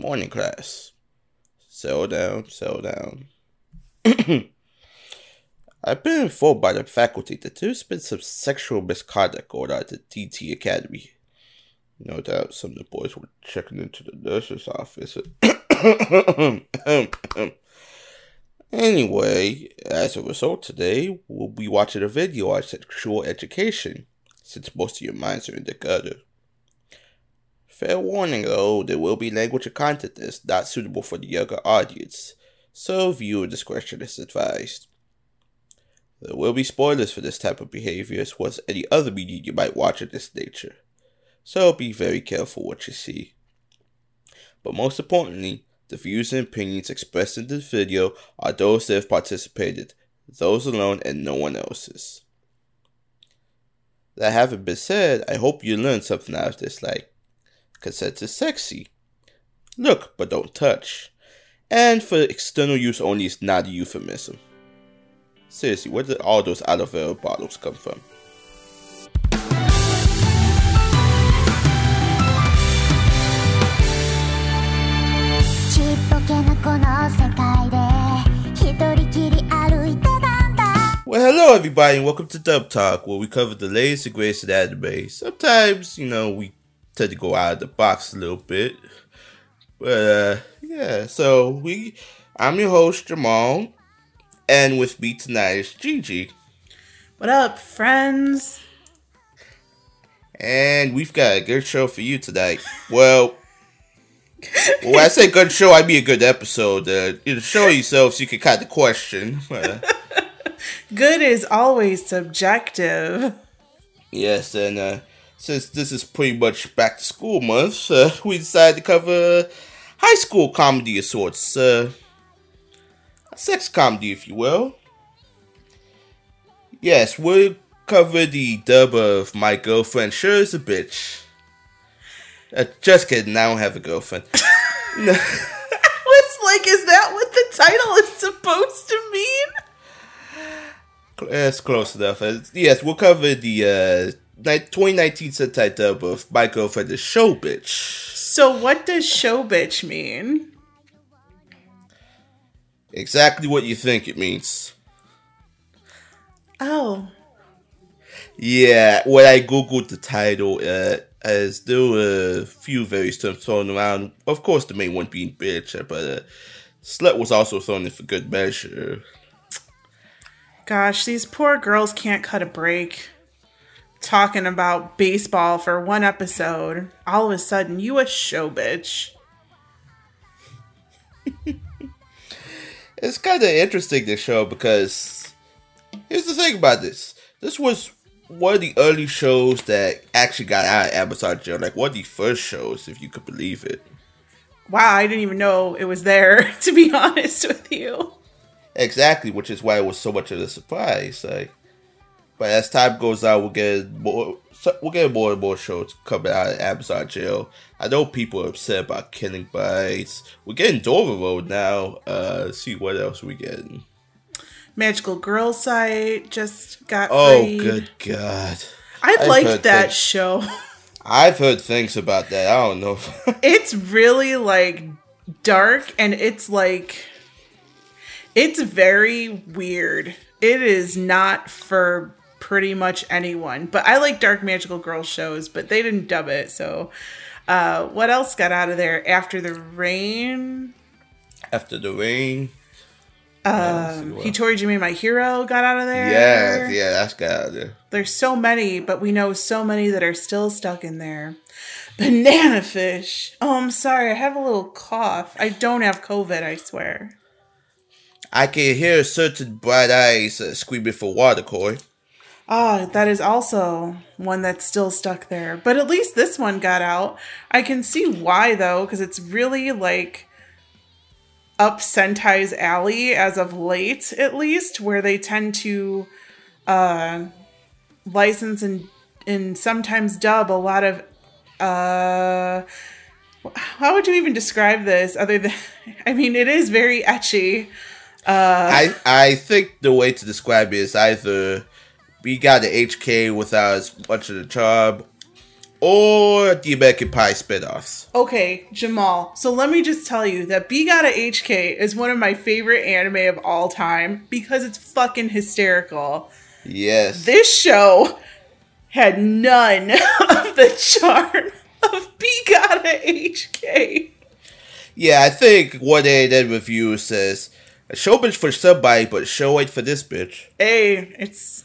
Morning class. Settle down, settle down. I've been informed by the faculty that there's been some sexual misconduct going on at the DT Academy. No doubt some of the boys were checking into the nurse's office. anyway, as a result, today we'll be watching a video on sexual education, since most of your minds are in the gutter. Fair warning though, there will be language and content that's not suitable for the younger audience, so viewer discretion is advised. There will be spoilers for this type of behavior as well as any other media you might watch of this nature, so be very careful what you see. But most importantly, the views and opinions expressed in this video are those that have participated, those alone and no one else's. That having been said, I hope you learned something out of this, like Consent is sexy. Look, but don't touch. And for external use only is not a euphemism. Seriously, where did all those aloe vera bottles come from? Well, hello everybody, and welcome to Dub Talk, where we cover the latest and greatest anime. Sometimes, you know, we tend to go out of the box a little bit. But uh, yeah, so we I'm your host Jamal, and with me tonight is Gigi. What up, friends? And we've got a good show for you tonight. Well, when I say good show, I mean a good episode. Uh, you know, show yourself so you can kind of question. Good is always subjective. Yes, and uh, since this is pretty much back to school month, uh, we decided to cover high school comedy of sorts. Uh, sex comedy, if you will. Yes, we'll cover the dub of My Girlfriend Sure is a Bitch. Uh, just kidding, I don't have a girlfriend. no. it's like, is that what the title is supposed to mean? It's close enough. Yes, we'll cover the uh, 2019 Sentai dub of My Girlfriend is Shobitch. So, what does show bitch mean? Exactly what you think it means. Oh. Yeah, when I googled the title, uh, as there were a few various terms thrown around. Of course, the main one being bitch, but uh, slut was also thrown in for good measure. Gosh, these poor girls can't cut a break talking about baseball for one episode, all of a sudden you a show bitch. it's kind of interesting this show because here's the thing about this. This was one of the early shows that actually got out of Amazon jail. Like one of the first shows, if you could believe it. Wow, I didn't even know it was there. To be honest with you. Exactly, which is why it was so much of a surprise. Like but as time goes on, we'll get more. We'll get more and more shows coming out of Amazon jail. I know people are upset about Killing Bites. We're getting Dororo now. Uh, let's see what else we getting. Magical Girl site just got. Oh, free. good God! I liked that things. show. I've heard things about that. I don't know. it's really like dark and it's like it's very weird. It is not for pretty much anyone. But I like Dark Magical Girl shows, but they didn't dub it. So, uh, what else got out of there after the rain? After the rain. Um, Hitorijime My Hero got out of there. Yeah, yeah, that's got out of there. There's so many, but we know so many that are still stuck in there. Banana fish. Oh, I'm sorry. I have a little cough. I don't have COVID, I swear. I can hear certain bright eyes uh, screaming for water, Corey. Ah, that is also one that's still stuck there. But at least this one got out. I can see why though, because it's really like up Sentai's alley as of late, at least, where they tend to uh, license and and sometimes dub a lot of uh how would you even describe this other than I mean it is very ecchi. Uh I I think the way to describe it is either we got the HK without as much of the charm, or the American Pie spinoffs. Okay, Jamal. So let me just tell you that B Gata H Kei is one of my favorite anime of all time because it's fucking hysterical. Yes. This show had none of the charm of B Gata H Kei. Yeah, I think one A review says a show bitch for somebody, but show it for this bitch. Hey, it's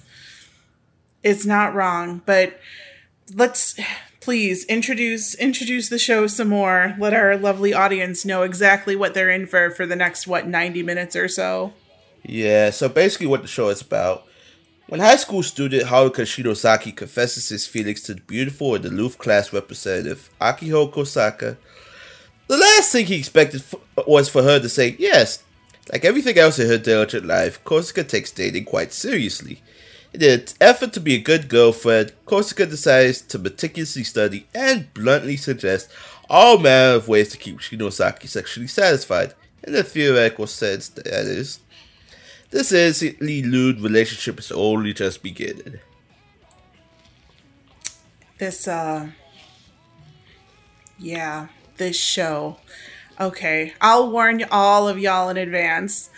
it's not wrong, but let's please introduce introduce the show some more. Let our lovely audience know exactly what they're in for for the next what 90 minutes or so. Yeah, so basically what the show is about. When high school student Haruka Shinosaki confesses his feelings to the beautiful and aloof class representative Akiho Kosaka, the last thing he expected f- was for her to say yes. Like everything else in her diligent life, Kosaka takes dating quite seriously. In an effort to be a good girlfriend, Kosaka decides to meticulously study and bluntly suggest all manner of ways to keep Shinosaki sexually satisfied. In a theoretical sense, that is. This innocently lewd relationship is only just beginning. This uh yeah, this show. Okay, I'll warn all of y'all in advance.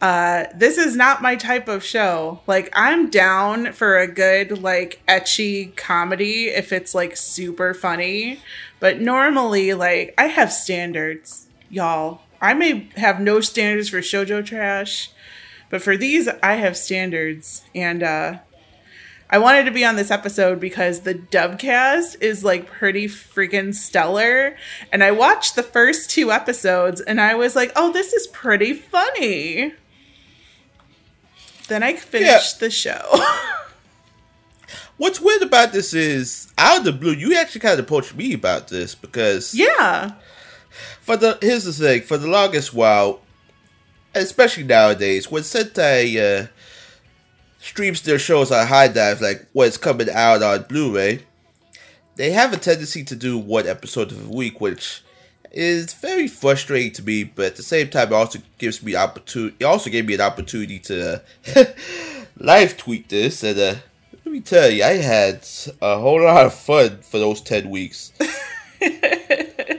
Uh, this is not my type of show. Like, I'm down for a good, like, ecchi comedy if it's, like, super funny. But normally, like, I have standards, y'all. I may have no standards for shojo trash, but for these, I have standards. And, uh, I wanted to be on this episode because the dubcast is like pretty freaking stellar. And I watched the first two episodes and I was like, oh, this is pretty funny. Then I finished the show. What's weird about this is, out of the blue, you actually kind of approached me about this because yeah. for the here's the thing for the longest while, especially nowadays, when Sentai uh, streams their shows on HIDIVE, like what's coming out on Blu-ray, they have a tendency to do one episode of a week, which is very frustrating to me. But at the same time, it also gives me opportunity. It also gave me an opportunity to uh, live tweet this, and uh, let me tell you, I had a whole lot of fun for those ten weeks.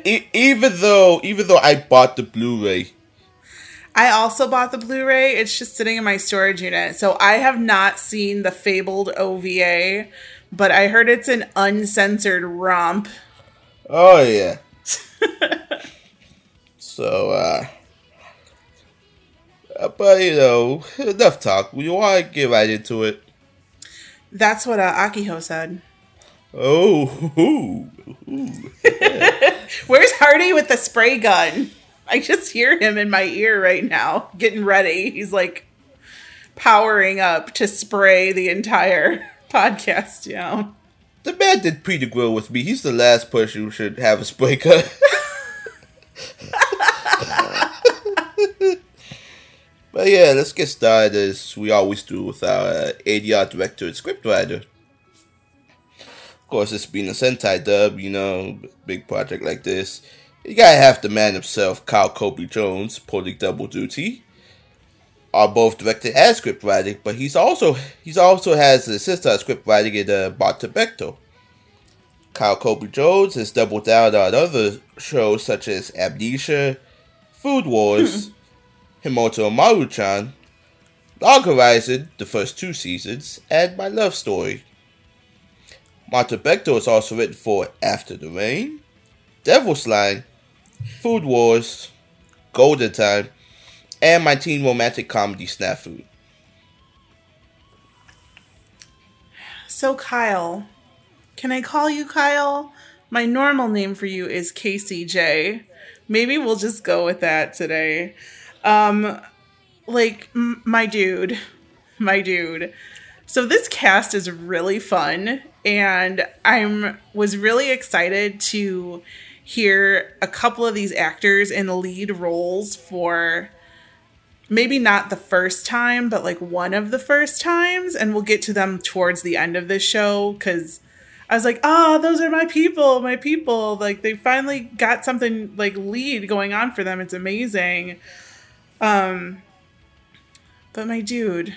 E- even though, even though I bought the Blu-ray, I also bought the Blu ray. It's just sitting in my storage unit. So I have not seen the fabled OVA, but I heard it's an uncensored romp. oh yeah. so, uh, uh, but you know, enough talk. We want to get right into it. That's what uh, Akiho said. Oh, ooh, ooh. Where's Hardy with the spray gun? I just hear him in my ear right now, getting ready. He's like powering up to spray the entire podcast down. The man did pretty well with me. He's the last person who should have a spray gun. but yeah, let's get started as we always do with our ADR director and scriptwriter. Of course, it's been a Sentai dub, you know, big project like this. You gotta have the man himself, Kyle Colby Jones, pulling double duty. Are both directed and script writing, but he's also he's also has an assistant on script writing in uh. Kyle Colby Jones has doubled down on other shows such as Amnesia, Food Wars, Himouto Umaru-chan, Log Horizon, the first two seasons, and My Love Story. Marta Bechtol has also written for After the Rain, Devil's Line, Food Wars, Golden Time, and my teen romantic comedy Snafu. So, Kyle, can I call you Kyle? My normal name for you is KCJ. Maybe we'll just go with that today. Um, like, m- my dude, my dude. So this cast is really fun, and I'm was really excited to hear a couple of these actors in the lead roles for maybe not the first time, but like one of the first times, and we'll get to them towards the end of this show because I was like, ah, those are my people, my people. Like they finally got something like lead going on for them. It's amazing. Um, but my dude,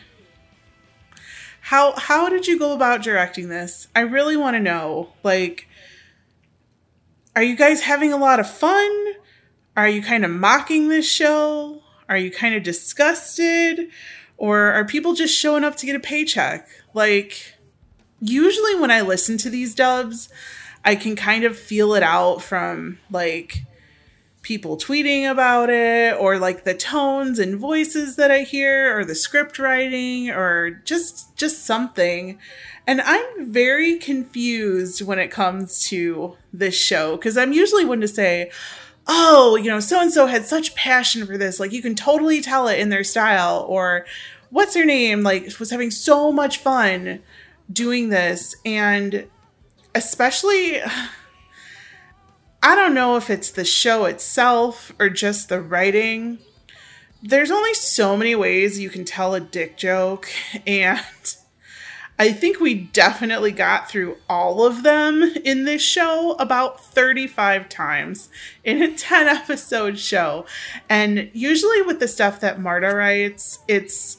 how how did you go about directing this? I really want to know. Like, are you guys having a lot of fun? Are you kind of mocking this show? Are you kind of disgusted? Or are people just showing up to get a paycheck? Like, usually when I listen to these dubs, I can kind of feel it out from like people tweeting about it or like the tones and voices that I hear or the script writing or just just something. And I'm very confused when it comes to this show because I'm usually one to say, "Oh, you know, so and so had such passion for this. Like you can totally tell it in their style." Or what's her name? Like was having so much fun doing this and especially I don't know if it's the show itself or just the writing. There's only so many ways you can tell a dick joke, and I think we definitely got through all of them in this show about 35 times in a 10 episode show. And usually with the stuff that Marta writes, it's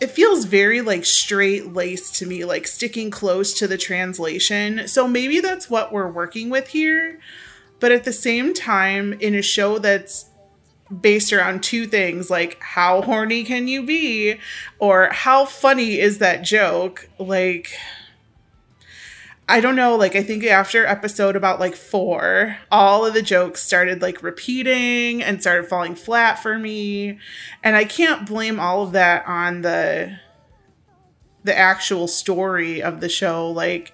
it feels very like straight laced to me, like sticking close to the translation. So maybe that's what we're working with here. But at the same time, in a show that's based around two things like how horny can you be? Or how funny is that joke, like I don't know, like I think after episode about like 4, all of the jokes started like repeating and started falling flat for me, and I can't blame all of that on the the actual story of the show. Like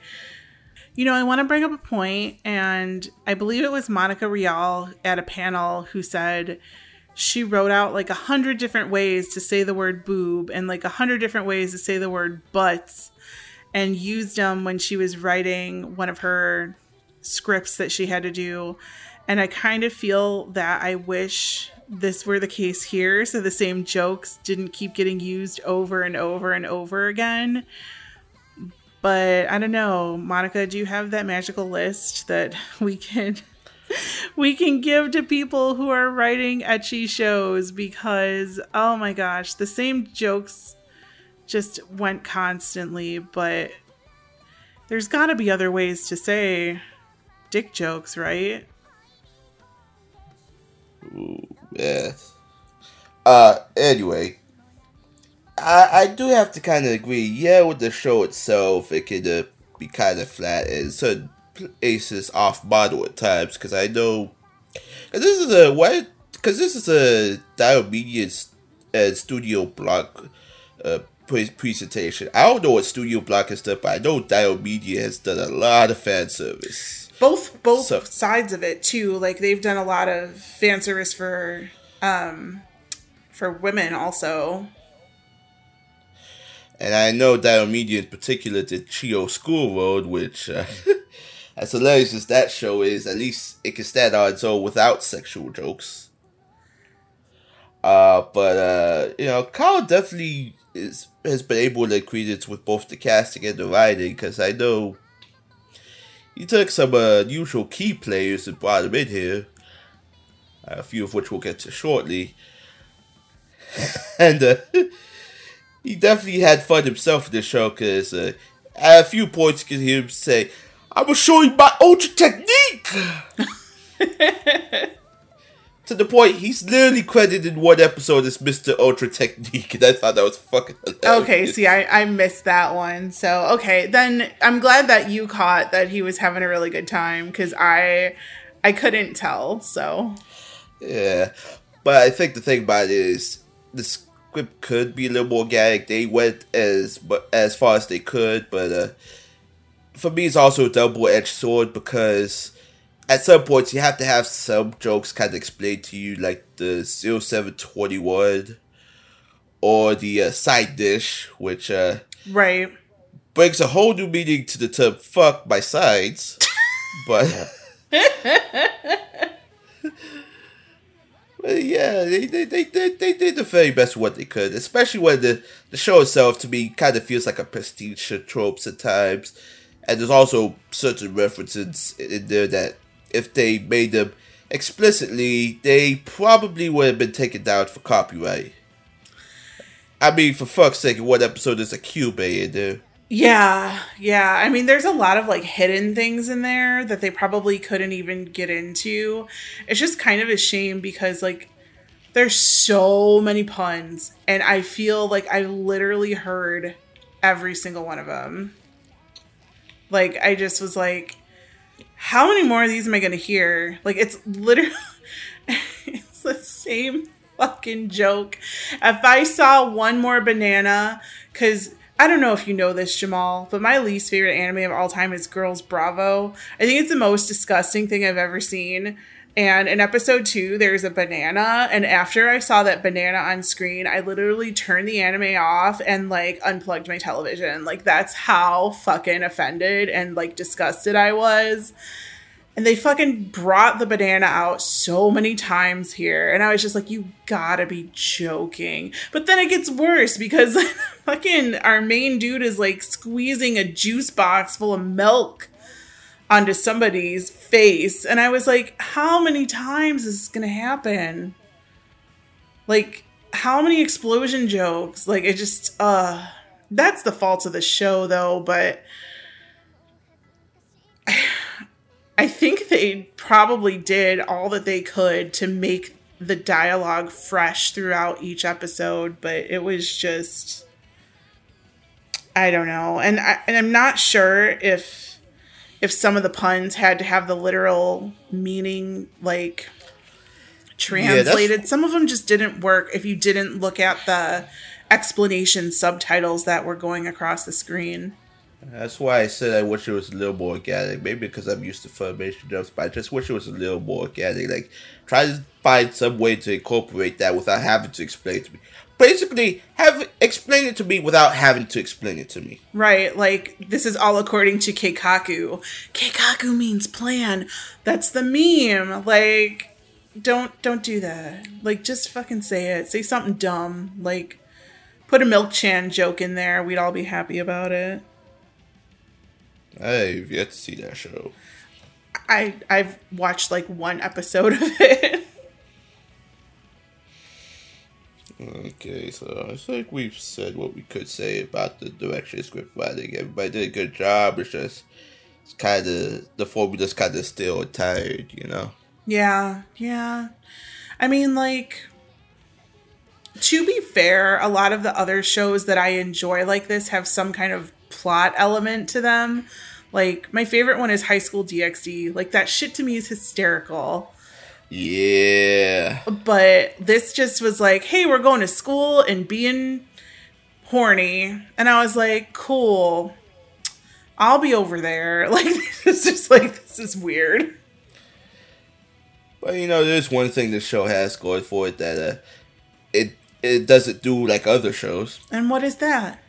you know, I want to bring up a point, and I believe it was Monica Rial at a panel who said she wrote out like a hundred different ways to say the word boob and like a hundred different ways to say the word butts and used them when she was writing one of her scripts that she had to do. And I kind of feel that I wish this were the case here so the same jokes didn't keep getting used over and over and over again. But I don't know, Monica, do you have that magical list that we can we can give to people who are writing ecchi shows because oh my gosh, the same jokes just went constantly, but there's got to be other ways to say dick jokes, right? Yeah. Uh, anyway, I I do have to kind of agree. Yeah, with the show itself, it could uh, be kind of flat and certain places off model at times. Because I know, cause this is a what? Because this is a Diomedéa's uh, studio block uh, pre- presentation. I don't know what Studio Block has done, but I know Diomede has done a lot of fan service. Both both so, sides of it too. Like they've done a lot of fan service for um for women also. And I know Diomede in particular did Chio School Road, which uh, as hilarious as that show is, at least it can stand on its own without sexual jokes. Uh, but uh, you know, Carl definitely is has been able to credence with both the casting and the writing because I know he took some uh, unusual key players and brought them in here, a few of which we'll get to shortly. and uh, he definitely had fun himself in the show because uh, at a few points you can hear him say, I will show you my ultra technique! to the point he's literally credited one episode as Mr. Ultra Technique, and I thought that was fucking hilarious. Okay, see, I, I missed that one. So, okay, then I'm glad that you caught that he was having a really good time because I I couldn't tell. So, yeah, but I think the thing about it is the script could be a little more organic. They went as but as far as they could, but uh, for me, it's also a double edged sword because at some points you have to have some jokes kind of explained to you, like the 0721 or the uh, side dish, which uh, right brings a whole new meaning to the term "fuck my sides," but. but yeah, they, they, they, they, they did the very best what they could, especially when the, the show itself to me kind of feels like a prestige tropes at times. And there's also certain references in there that if they made them explicitly, they probably would have been taken down for copyright. I mean, for fuck's sake, what episode is a Cube in there? Yeah, yeah. I mean, there's a lot of like hidden things in there that they probably couldn't even get into. It's just kind of a shame because like there's so many puns, and I feel like I literally heard every single one of them. Like, I just was like, how many more of these am I to hear? Like, it's literally, it's the same fucking joke. If I saw one more banana, because I don't know if you know this, Jamal, but my least favorite anime of all time is Girls Bravo. I think it's the most disgusting thing I've ever seen. And in episode two, there's a banana. And after I saw that banana on screen, I literally turned the anime off and like unplugged my television. Like, that's how fucking offended and like disgusted I was. And they fucking brought the banana out so many times here. And I was just like, you gotta be joking. But then it gets worse because fucking our main dude is like squeezing a juice box full of milk onto somebody's face. And I was like, how many times is this going to happen? Like, how many explosion jokes? Like, it just, uh, that's the fault of the show, though, but I think they probably did all that they could to make the dialogue fresh throughout each episode, but it was just I don't know. And I and I'm not sure if if some of the puns had to have the literal meaning like translated. Yeah, some of them just didn't work if you didn't look at the explanation subtitles that were going across the screen. That's why I said I wish it was a little more organic. Maybe because I'm used to Funimation jumps, but I just wish it was a little more organic. Like, try to find some way to incorporate that without having to explain to me basically have explain it to me without having to explain it to me. Right, like this is all according to Keikaku. Keikaku means plan. That's the meme. Like don't don't do that. Like just fucking say it. Say something dumb. Like put a Milk Chan joke in there. We'd all be happy about it. I've yet to see that show. I I've watched like one episode of it. Okay, so I think we've said what we could say about the direction script writing. Everybody did a good job. It's just it's kind of the formula's kind of still tired, you know. Yeah, yeah. I mean, like to be fair, a lot of the other shows that I enjoy like this have some kind of plot element to them. Like my favorite one is High School DxD. Like that shit to me is hysterical. Yeah. But this just was like, hey, we're going to school and being horny. And I was like, cool. I'll be over there. Like, it's just like, this is weird. But you know, there's one thing this show has going for it that uh, it it doesn't do like other shows. And what is that?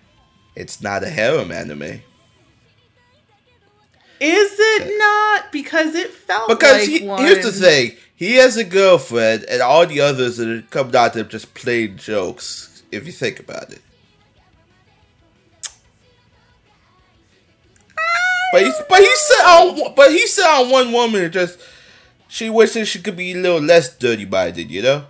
It's not a harem anime. Is it not? Because it felt because like he, here's the thing: he has a girlfriend, and all the others that come out to just plain jokes. If you think about it. But he, but he said on, but he said on one woman just she wishes she could be a little less dirty minded, you know.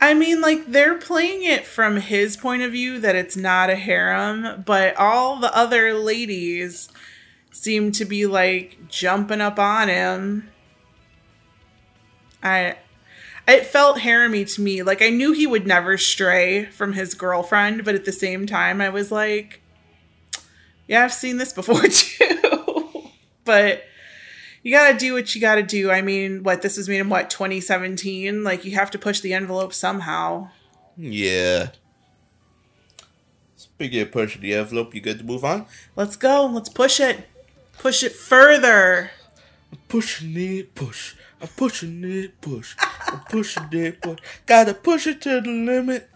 I mean, like they're playing it from his point of view that it's not a harem, but all the other ladies seem to be like jumping up on him. I it felt haremy to me. Like I knew he would never stray from his girlfriend, but at the same time I was like yeah, I've seen this before too. but you got to do what you got to do. I mean, what this was made in what 2017? Like you have to push the envelope somehow. Yeah. Speaking of pushing the envelope, you good to move on? Let's go. Let's push it. Push it further. I'm pushing it, push. I'm pushing it, push. I'm pushing it, push. Gotta push it to the limit.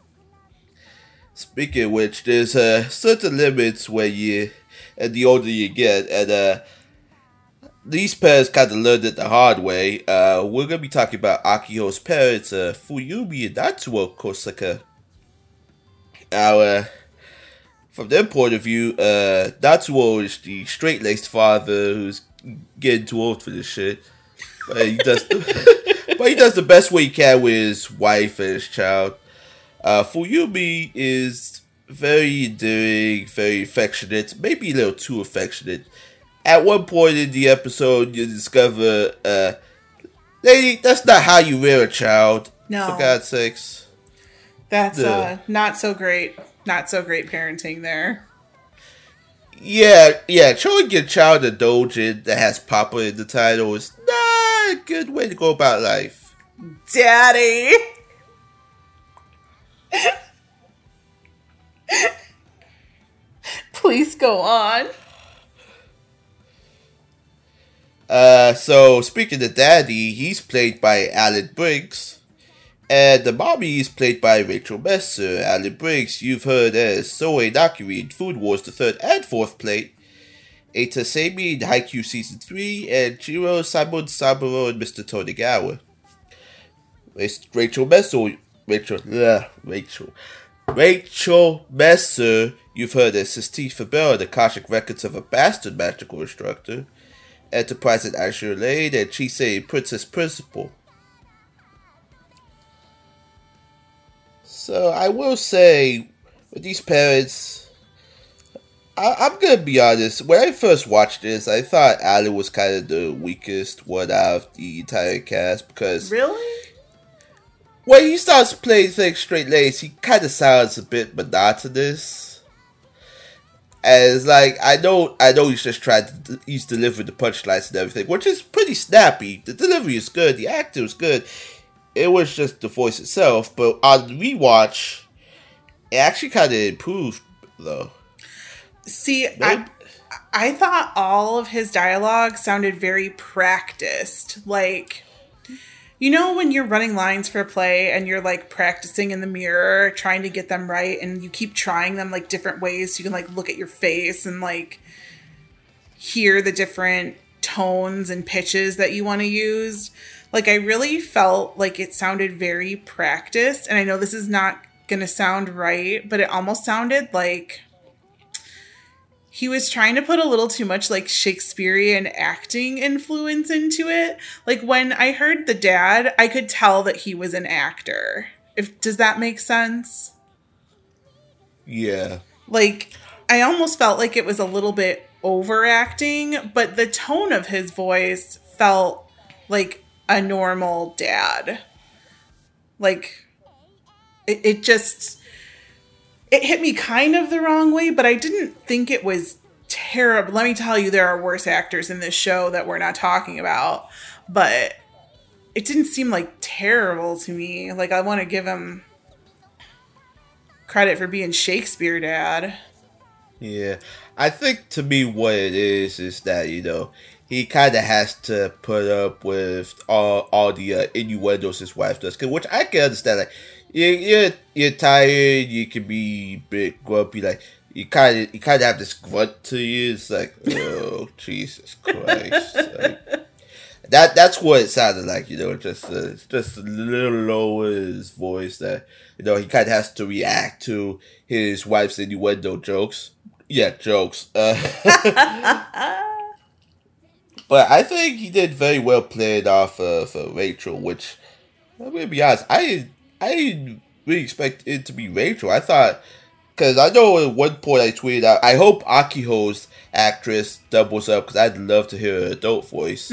Speaking of which, there's uh, certain limits where you, and the older you get, and uh, these parents kind of learned it the hard way. Uh, we're gonna be talking about Akiho's parents, uh, Fuyumi and Natsuo Kosaka. Our uh, from their point of view, uh, Natsuo is the straight laced father who's getting too old for this shit. But he does, the, but he does the best way he can with his wife and his child. Uh, Fuyumi is very endearing, very affectionate, maybe a little too affectionate. At one point in the episode, you discover, uh, lady, that's not how you rear a child. No. For God's sakes. That's uh, not so great. Not so great parenting there. Yeah, yeah, showing your child a dojin that has Papa in the title is not a good way to go about life. Daddy! Please go on. Uh, so speaking of Daddy, he's played by Alan Briggs, and the mommy is played by Rachel Messer. Alan Briggs, you've heard as Soe Nakiri in Food Wars, the third and fourth plate, Eita Semi in Haikyuu Season 3, and Jiro Simon Saburo and Mr. Tonegawa. Race- Rachel Messer, Rachel, ugh, Rachel, Rachel Messer, you've heard as Sistine Fibel in the Akashic Records of a Bastard Magical Instructor. Enterprise at Azur Lane and Chisei Princess Principal. So I will say, with these parents, I, I'm gonna be honest. When I first watched this, I thought Alan was kind of the weakest one out of the entire cast because Really? when he starts playing things straight laced, he kind of sounds a bit monotonous. As like I know, I know he's just trying to he's delivering the punchlines and everything, which is pretty snappy. The delivery is good, the acting is good. It was just the voice itself, but on rewatch, it actually kind of improved though. See. I I thought all of his dialogue sounded very practiced. Like you know when you're running lines for a play and you're like practicing in the mirror trying to get them right and you keep trying them like different ways so you can like look at your face and like hear the different tones and pitches that you want to use. Like I really felt like it sounded very practiced and I know this is not going to sound right, but it almost sounded like he was trying to put a little too much like Shakespearean acting influence into it. Like when I heard the dad, I could tell that he was an actor. If does that make sense? Yeah, Like I almost felt like it was a little bit overacting, but the tone of his voice felt like a normal dad. Like it, it just it hit me kind of the wrong way, but I didn't think it was terrible. Let me tell you, there are worse actors in this show that we're not talking about, but it didn't seem like terrible to me. Like I want to give him credit for being Shakespeare dad. yeah. I think to me, what it is is that you know he kind of has to put up with all all the uh, innuendos his wife does, 'cause- which I can understand. Like you you're you're tired, you can be a bit grumpy, like. You kind of, you kind of have this grunt to you. It's like, oh Jesus Christ! Like, that that's what it sounded like, you know, just uh, just a little lower his voice that you know he kind of has to react to his wife's innuendo jokes. Yeah, jokes. Uh, but I think he did very well playing off uh, for Rachel, which I'm gonna be honest, I I didn't really expect it to be Rachel. I thought because I know at one point I tweeted out, I hope Akiho's actress doubles up because I'd love to hear her adult voice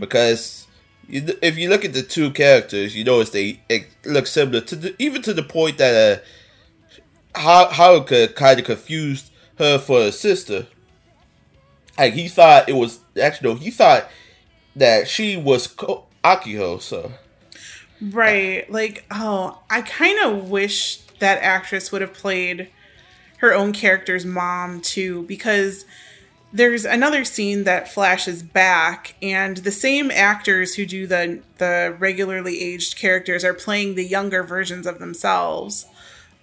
because if you look at the two characters, you notice they look similar to the even to the point that uh, Ha- Haruka kind of confused her for her sister. Like he thought it was actually no, he thought that she was Ko- Akiho. So Right. Like, oh, I kind of wish that actress would have played her own character's mom too, because there's another scene that flashes back, and the same actors who do the the regularly aged characters are playing the younger versions of themselves.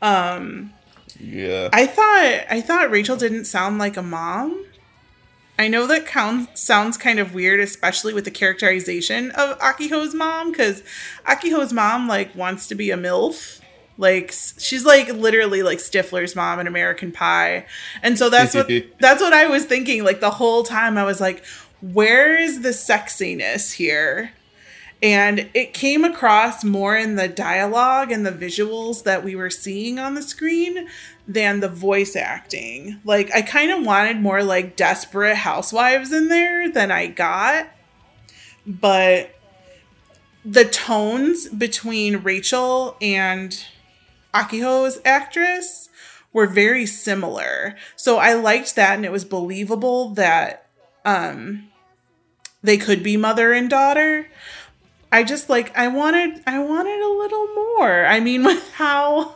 Um, yeah, I thought I thought Rachel didn't sound like a mom. I know that count, sounds kind of weird, especially with the characterization of Akiho's mom, because Akiho's mom like wants to be a milf. Like she's like literally like Stifler's mom in American Pie, and so that's what that's what I was thinking. Like the whole time, I was like, "Where is the sexiness here?" And it came across more in the dialogue and the visuals that we were seeing on the screen than the voice acting. Like, I kind of wanted more like desperate housewives in there than I got. But the tones between Rachel and Akiho's actress were very similar. So I liked that and it was believable that um they could be mother and daughter. I just like I wanted I wanted a little more. I mean with how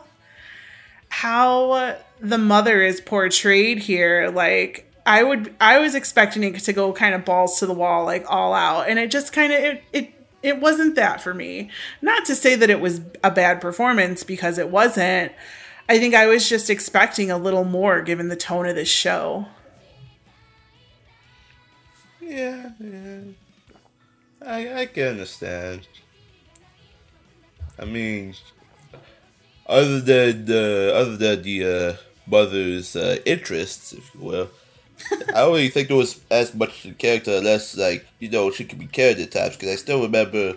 how the mother is portrayed here like I would I was expecting it to go kind of balls to the wall like all out and it just kind of it it it wasn't that for me. Not to say that it was a bad performance because it wasn't. I think I was just expecting a little more given the tone of this show. Yeah, yeah. I I can understand. I mean, other than the other than the uh, mother's uh, interests, if you will, I don't really think there was as much character, unless like you know she could be carried at times. Because I still remember.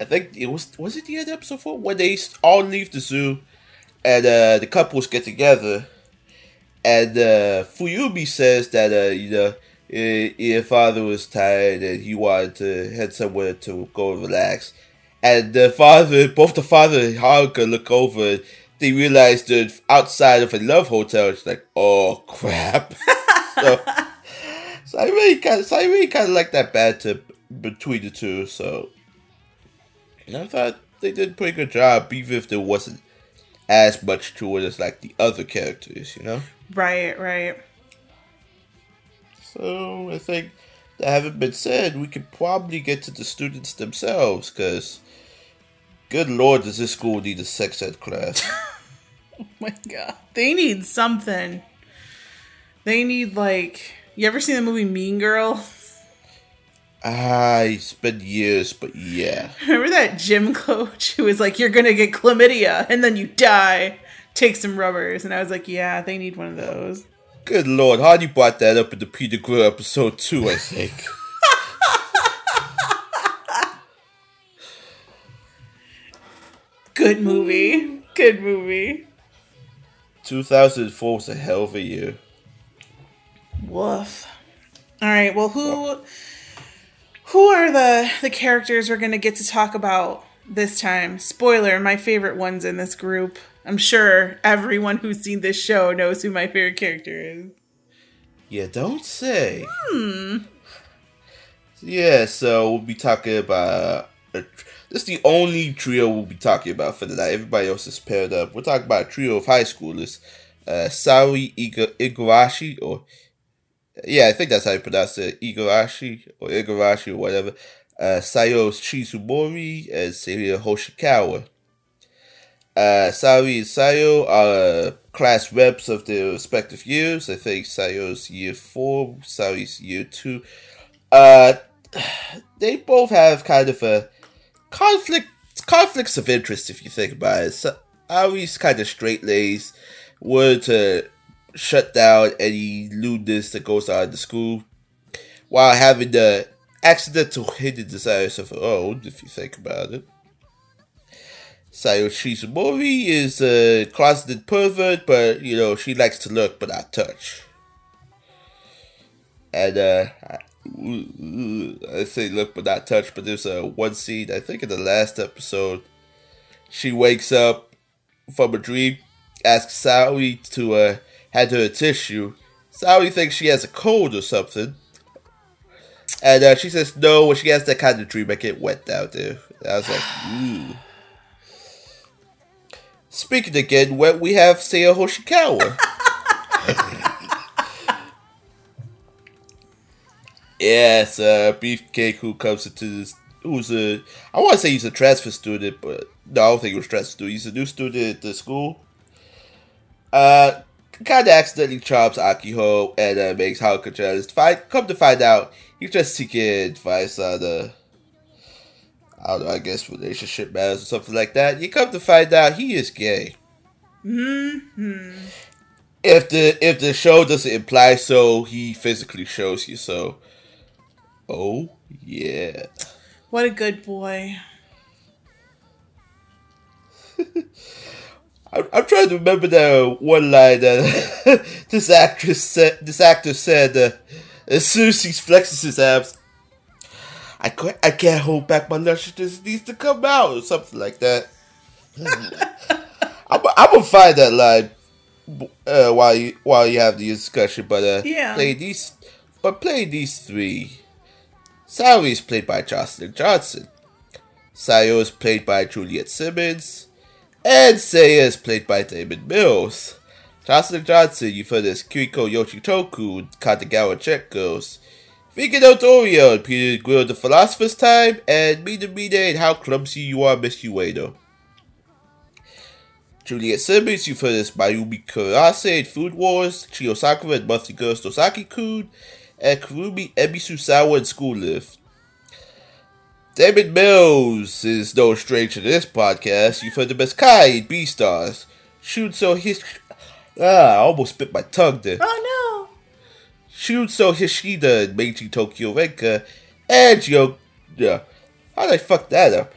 I think it was was it the end of episode four when they all leave the zoo, and uh, the couples get together, and uh, Fuyumi says that uh, you know your father was tired and he wanted to head somewhere to go relax. And the father, both the father and Haruka look over they realize they're outside of a love hotel. It's like, oh crap. so, so I really kind of, so I really kind of like that banter between the two. So, and I thought they did a pretty good job, even if there wasn't as much to it as like the other characters, you know? Right, right. So I think that having been said, we could probably get to the students themselves, because good lord, does this school need a sex ed class? oh my god, they need something. They need like, you ever seen the movie Mean Girl? I it's years, but yeah. Remember that gym coach who was like, "You're gonna get chlamydia and then you die." Take some rubbers, and I was like, "Yeah, they need one of those." Good lord, Hardy brought that up in the Peter Grill episode too, I think. Good movie. Good movie. 2004 was a hell of a year. Woof. All right. Well, who who are the the characters we're going to get to talk about this time? Spoiler, my favorite ones in this group. I'm sure everyone who's seen this show knows who my favorite character is. Yeah, don't say. Hmm. Yeah, so we'll be talking about. This is the only trio we'll be talking about for the night. Everybody else is paired up. We're talking about a trio of high schoolers. Uh, Iga- Igarashi, or. Yeah, I think that's how you pronounce it. Igarashi, or Igarashi, or whatever. Uh, Sayo Shizumori, and Seiya Hoshikawa. Uh, Saori and Sayo are class reps of their respective years. I think Sayo's year four, Saori's year two. Uh, they both have kind of a conflict, conflicts of interest if you think about it. Saori's kind of straight laced, wanted to shut down any lewdness that goes on in the school, while having the accidental hidden desires of her own, if you think about it. Sayo Shizumori is a closeted pervert, but you know she likes to look but not touch. And uh, I say look but not touch, but there's a one scene I think in the last episode. She wakes up from a dream, asks Saori to uh, hand her a tissue. Saori thinks she has a cold or something. And uh, she says no, when she has that kind of dream, I get wet down there. I was like, ooh. Speaking again, where we have Seiya Hoshikawa. yes, uh, Beefcake who comes into this, who's a, I want to say he's a transfer student, but no, I don't think he was a transfer student. He's a new student at the school. Uh, kind of accidentally chops Akiho and uh, makes Haruka jealous. Find, come to find out, he's just seeking advice on uh, I don't know, I guess relationship matters or something like that. You come to find out he is gay. Hmm. If the if the show doesn't imply so, he physically shows you so. Oh yeah. What a good boy. I'm, I'm trying to remember that one line that this actress said. This actor said uh, as soon as he flexes his abs, I can't, I can't hold back my lusciousness. It needs to come out or something like that. I'm, I'm gonna find that line uh, while you while you have the discussion. But uh, Yeah. play these, but play these three. Sari is played by Jocelyn Johnson. Sayo is played by Juliet Simmons. And Seiya is played by Damon Mills. Jocelyn Johnson, you've heard as Kiriko Yoshitoku, Katagawa Check Girls. Vika no Dorio, Peter Grill the Philosopher's Time, and Mina Mina and How Clumsy You Are, Miss Ueno. Juliet Simmons, you've heard as Mayumi Kurase in Food Wars, Chiyo Sakura and Monthly Girls Nozaki-kun, and Kurumi Ebisuzawa in School-Live. David Mills is no stranger to this podcast. You've heard the best Kai in Beastars. Shoot so his ah, I almost bit my tongue there. Oh Shunso Hishida in Meiji Tokyo Renka, and Yo, yeah, how did I fuck that up?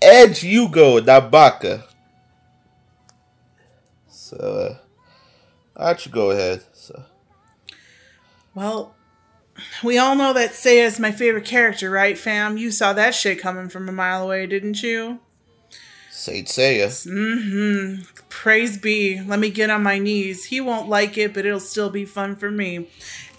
And Yugo in Nanbaka. So, uh, why don't go ahead? So. Well, we all know that Seiya is my favorite character, right, fam? You saw that shit coming from a mile away, didn't you? Saint Seiya. Praise be. Let me get on my knees. He won't like it, but it'll still be fun for me.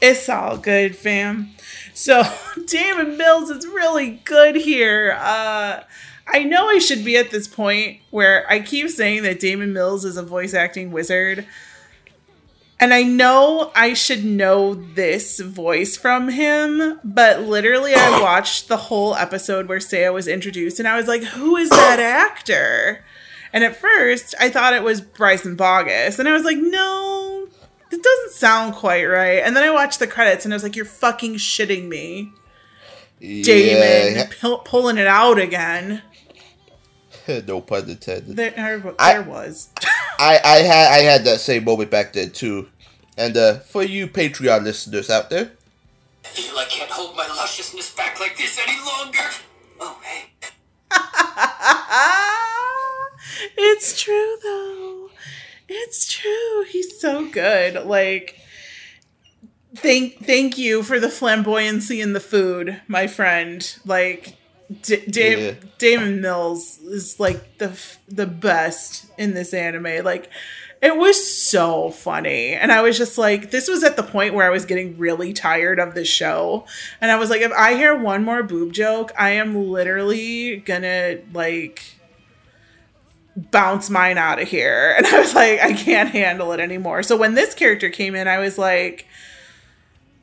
It's all good, fam. So, Damon Mills is really good here. Uh, I know I should be at this point where I keep saying that Damon Mills is a voice acting wizard. And I know I should know this voice from him, but literally I watched the whole episode where Seiya was introduced and I was like, who is that actor? And at first I thought it was Bryson Baugus. And I was like, no, it doesn't sound quite right. And then I watched the credits and I was like, you're fucking shitting me. Damon Yeah, pu- pulling it out again. no pun intended. There, there, I- there was. I, I had I had that same moment back then too. And uh, for you Patreon listeners out there, I feel I can't hold my lusciousness back like this any longer. Oh, hey. it's true though. It's true. He's so good. Like thank thank you for the flamboyancy in the food, my friend. Like D- Dam- Yeah. Damon Mills is like the f- the best in this anime. Like it was so funny. And I was just like, this was at the point where I was getting really tired of the show. And I was like, if I hear one more boob joke, I am literally gonna like bounce mine out of here. And I was like, I can't handle it anymore. So when this character came in, I was like,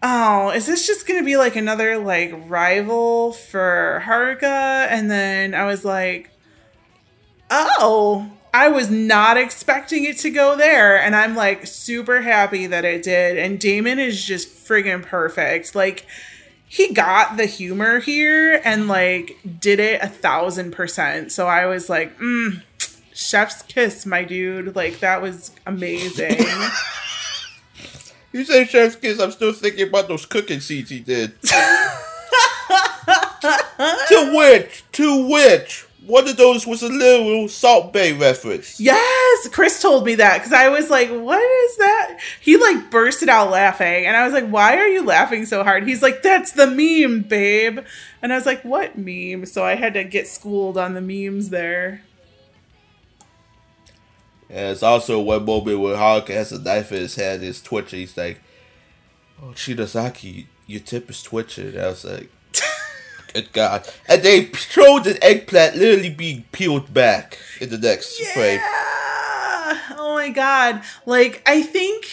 oh, is this just gonna be like another like rival for Haruka? And then I was like, oh, I was not expecting it to go there. And I'm like super happy that it did. And Damon is just friggin' perfect. Like, he got the humor here and like did it a thousand percent. So I was like, mm, chef's kiss, my dude. Like, that was amazing. you say Chef's Kiss, I'm still thinking about those cooking seeds he did. to which, to which, one of those was a little Salt Bae reference. Yes, Chris told me that because I was like, "What is that?" He like bursted out laughing, and I was like, "Why are you laughing so hard?" He's like, "That's the meme, babe," and I was like, "What meme?" So I had to get schooled on the memes there. And it's also one moment where Haruka has a knife in his hand, is twitching. He's like, "Oh, Shinozaki, your tip is twitching." And I was like, "Good God!" And they showed the eggplant literally being peeled back in the next frame. Oh my god. Like I think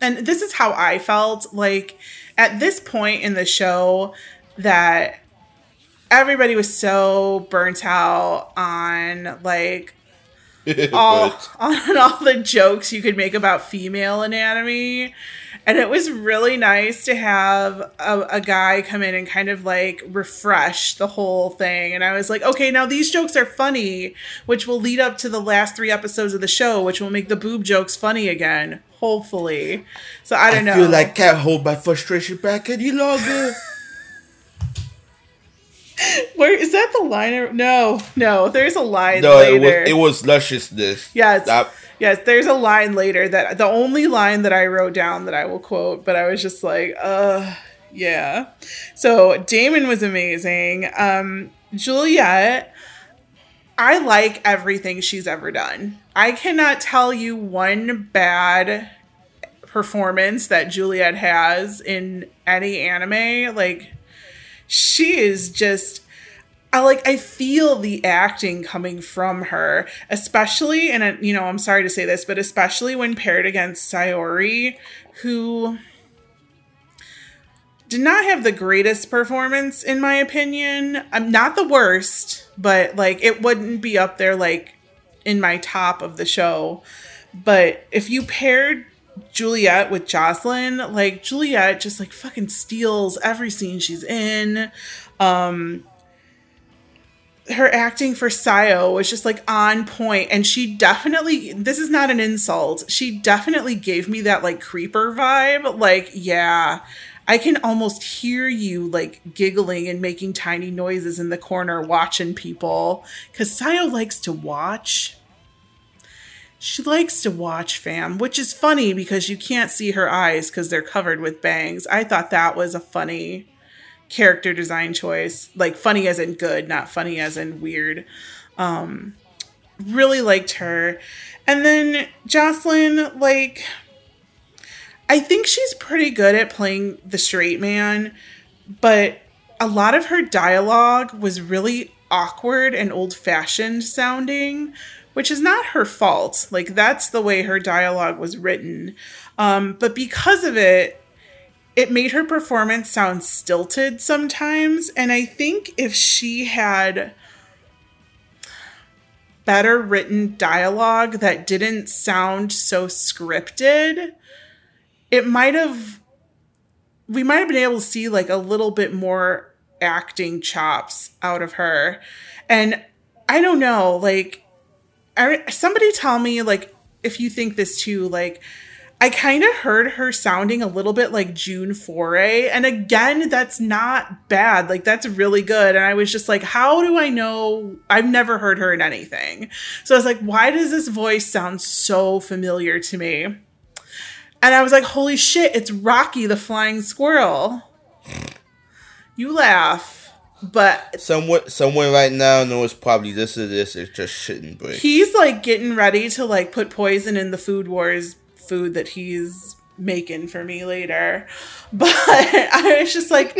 and this is how I felt like at this point in the show that everybody was so burnt out on like all on all the jokes you could make about female anatomy. And it was really nice to have a, a guy come in and kind of like refresh the whole thing. And I was like, okay, now these jokes are funny, which will lead up to the last three episodes of the show, which will make the boob jokes funny again, hopefully. So I don't I know. feel like I can't hold my frustration back any longer. Where is that the line? No, no. There's a line No, it was, it was lusciousness. Yes. That- Yes, there's a line later that the only line that I wrote down that I will quote, but I was just like, uh, yeah. So Damon was amazing. Um, Juliet, I like everything she's ever done. I cannot tell you one bad performance that Juliet has in any anime. Like, she is just I like I feel the acting coming from her, especially and you know, I'm sorry to say this, but especially when paired against Sayori, who did not have the greatest performance in my opinion. I'm not the worst, but like it wouldn't be up there like in my top of the show. But if you paired Juliet with Jocelyn, like Juliet just like fucking steals every scene she's in. Um her acting for Sayo was just like on point and she definitely this is not an insult. She definitely gave me that like creeper vibe. Like, yeah. I can almost hear you like giggling and making tiny noises in the corner watching people cuz Sayo likes to watch. She likes to watch fam, which is funny because you can't see her eyes cuz they're covered with bangs. I thought that was a funny character design choice like funny as in good not funny as in weird. Um really liked her. And then jocelyn like i think she's pretty good at playing the straight man but a lot of her dialogue was really awkward and old fashioned sounding which is not her fault. Like that's the way her dialogue was written. Um but because of it it made her performance sound stilted sometimes. And I think if she had better written dialogue that didn't sound so scripted, it might have, we might have been able to see like a little bit more acting chops out of her. And I don't know, like, I, somebody tell me, like, if you think this too, like, I kind of heard her sounding a little bit like June Foray. And again, that's not bad. Like, that's really good. And I was just like, how do I know? I've never heard her in anything. So I was like, why does this voice sound so familiar to me? And I was like, holy shit, it's Rocky the Flying Squirrel. You laugh. But Someone, someone right now knows probably this is this is just shitting bricks. he's like getting ready to like put poison in the food wars food that he's making for me later. But i was just like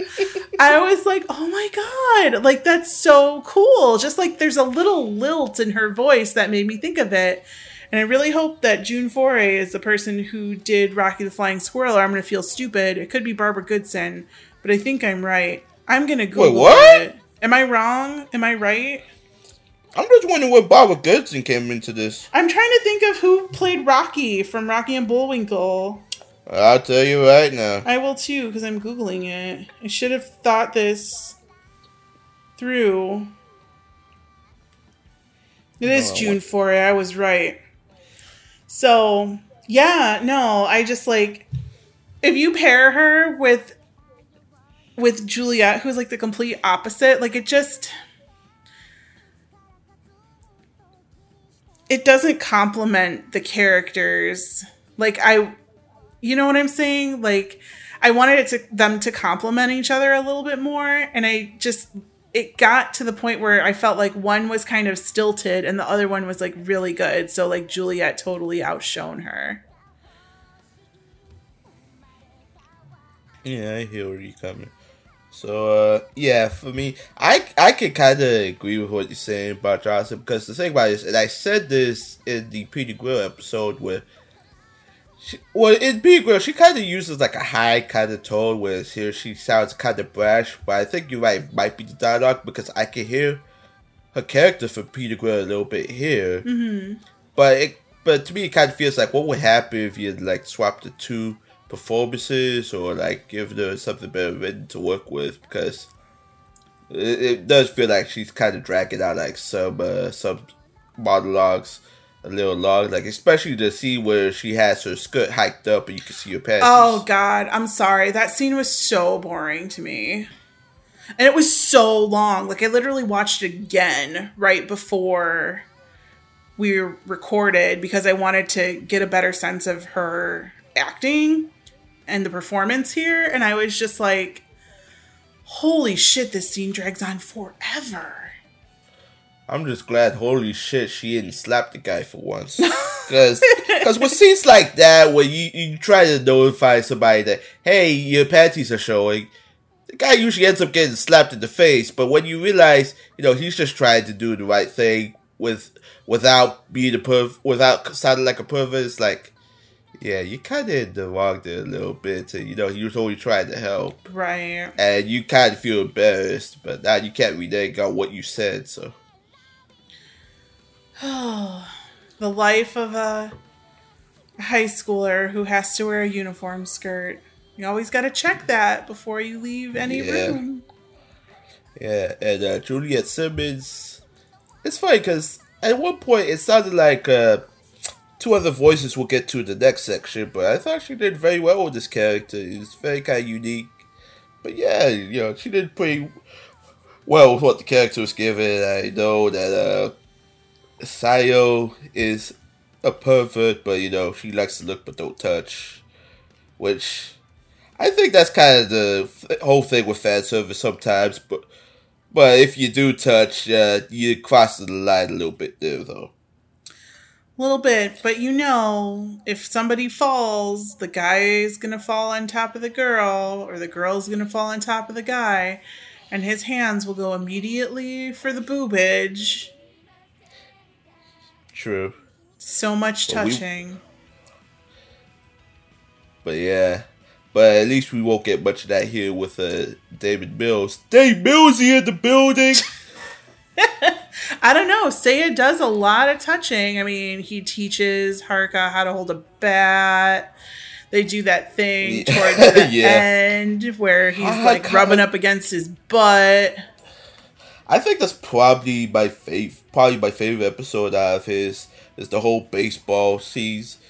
i was like oh my god like that's so cool. Just like there's a little lilt in her voice that made me think of it. And i really hope that june foray is the person who did rocky the flying squirrel. Or i'm gonna feel stupid. It could be barbara goodson but i think i'm right. I'm gonna google what? it. Am i wrong? Am i right I'm just wondering where Barbara Goodson came into this. I'm trying to think of who played Rocky from Rocky and Bullwinkle. I'll tell you right now. I will too, because I'm Googling it. I should have thought this through. It is June what- 4. I was right. So, yeah, no, I just like if you pair her with with Juliet, who's like the complete opposite, like it just it doesn't complement the characters. Like I you know what I'm saying? Like I wanted it to them to complement each other a little bit more and I just it got to the point where I felt like one was kind of stilted and the other one was like really good. So like Juliet totally outshone her. Yeah, I hear where you're coming. So uh, yeah, for me, I I could kind of agree with what you're saying about Johnson because the thing about it is, and I said this in the Peter Grill episode where, she, well, in Peter Grill, she kind of uses like a high kind of tone, whereas here she sounds kind of brash. But I think you're right, it might be the dialogue because I can hear her character from Peter Grill a little bit here. Mm-hmm. But it, but to me, it kind of feels like what would happen if you like swapped the two performances or like give her something better written to work with because it, it does feel like she's kind of dragging out like some uh, some monologues a little long, like especially the scene where she has her skirt hiked up and you can see her panties. Oh god, I'm sorry. That scene was so boring to me. And it was so long. Like I literally watched it again right before we recorded because I wanted to get a better sense of her acting and the performance here. And I was just like, holy shit, this scene drags on forever. I'm just glad, holy shit, she didn't slap the guy for once. Because cause with scenes like that, where you, you try to notify somebody that, hey, your panties are showing, the guy usually ends up getting slapped in the face. But when you realize, you know, he's just trying to do the right thing with without being a perv, without sounding like a pervert, it's like, yeah, you kind of in it a little bit. You know, he was only trying to help. Right. And you kind of feel embarrassed, but now you can't renege on what you said, so. Oh the life of a high schooler who has to wear a uniform skirt. You always got to check that before you leave any Yeah. room. Yeah, and uh, Juliet Simmons. It's funny because at one point it sounded like uh, two other voices we'll get to in the next section, but I thought she did very well with this character. It's very kind of unique. But yeah, you know, she did pretty well with what the character was given. I know that uh, Sayo is a pervert, but you know, she likes to look but don't touch. Which I think that's kind of the th- whole thing with fan service sometimes, but but if you do touch, uh, you cross the line a little bit there, though. A little bit, but you know, if somebody falls, the guy's gonna fall on top of the girl, or the girl's gonna fall on top of the guy, and his hands will go immediately for the boobage. True, So much we- touching. but yeah, but at least we won't get much of that here with uh, David Mills. Dave Mills here in the building. I don't know. Seiya does a lot of touching. I mean, he teaches Haruka how to hold a bat. They do that thing towards the Yeah. end where he's Oh my like rubbing up against his butt. I think that's probably my fav- probably my favorite episode out of his is the whole baseball season.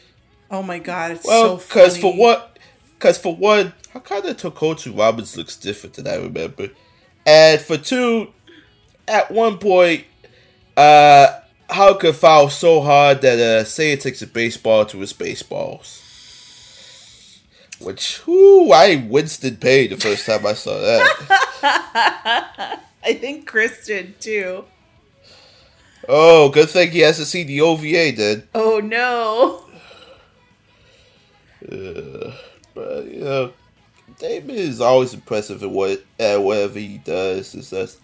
Oh my god, it's Well, so because funny. for what, because for one, Hakata Tonkotsu Ramens looks different than I remember, and for two, at one point, uh, Haruka fouled so hard that uh, Seiya takes a baseball to his baseballs. Which, whoo, I winced in pain the first time I saw that. I think Chris did too. oh, good thing he has to see the OVA then. Oh no. But you know, David is always impressive at what at whatever he does. It's just,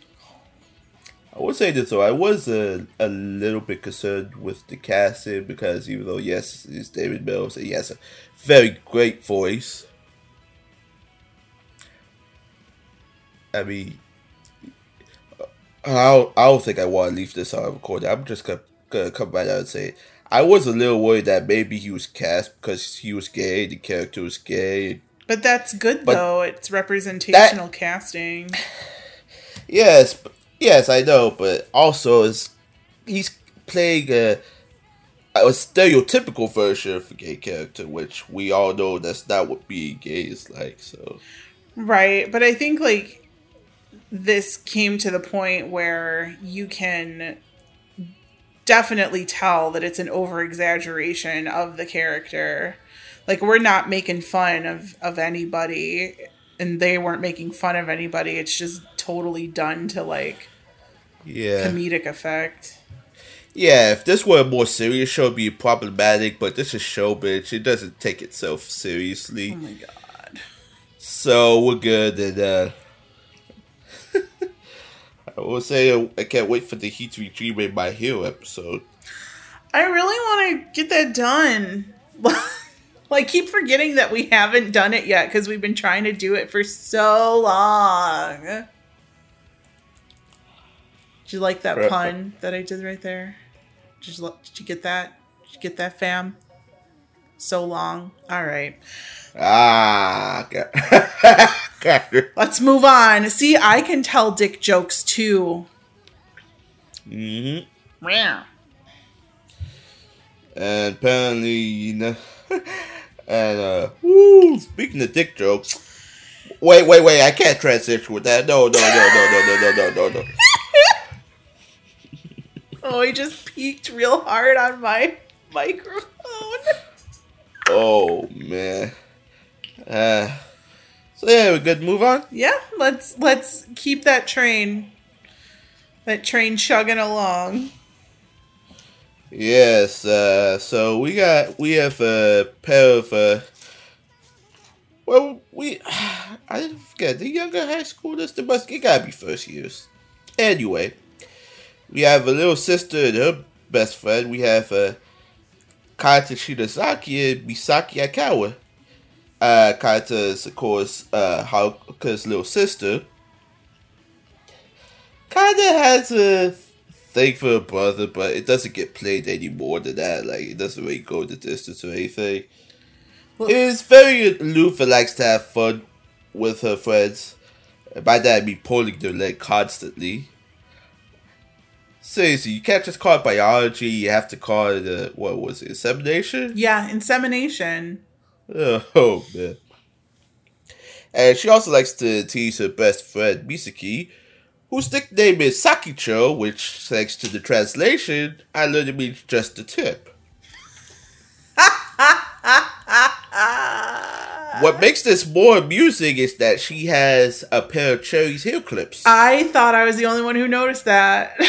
I would say this though, I was a, a little bit concerned with the casting because even though yes, it's David Mills and he has a very great voice. I mean, I don't, I don't think I want to leave this on recording. I'm just gonna, gonna come right out and say I was a little worried that maybe he was cast because he was gay, the character was gay. But that's good But though. It's representational casting. Yes, b- yes, I know, but also is he's playing a, a stereotypical version of a gay character, which we all know that's not what being gay is like. So Right. But I think like this came to the point where you can definitely tell that it's an over exaggeration of the character. Like we're not making fun of of anybody and they weren't making fun of anybody. It's just totally done to like yeah, comedic effect. yeah. If this were a more serious show, it'd be problematic. But this is Shobitch; it doesn't take itself seriously. Oh my god. So we're good, and uh, I will say I can't wait for the Heat Dream My Hero episode. I really want to get that done. like, keep forgetting that we haven't done it yet because we've been trying to do it for so long. Did you like that pun that I did right there? Did you, did you get that? Did you get that, fam? So long. All right. Ah, got. Let's move on. See, I can tell dick jokes too. Mm hmm Meow. And apparently, you know, and uh, woo, speaking of dick jokes, Wait, wait, wait! I can't transition with that. No, no, no, no, no, no, no, no, no, no. Oh, he just peeked real hard on my microphone. Oh man. Uh, so yeah, we good. Move on. Yeah, let's let's keep that train that train chugging along. Yes. Uh, so we got we have a pair of uh. Well, we I didn't forget the younger high school. schoolers. The must it gotta be first years. Anyway, we have a little sister and her best friend. We have uh, Kata Shirazaki and Misaki Akawa. Uh, Kata is of course uh Haruka's little sister. Kinda has a thing for her brother, but it doesn't get played any more than that. Like it doesn't really go the distance or anything. Well- it's very aloof and likes to have fun with her friends. And by that I mean pulling their leg constantly. Seriously, you can't just call it biology. You have to call it uh, what was it, insemination? Yeah, insemination. Oh man. And she also likes to tease her best friend Misaki, whose nickname is Sakicho, which, thanks to the translation, I learned it means just the tip. what makes this more amusing is that she has a pair of Cherry's hair clips. I thought I was the only one who noticed that.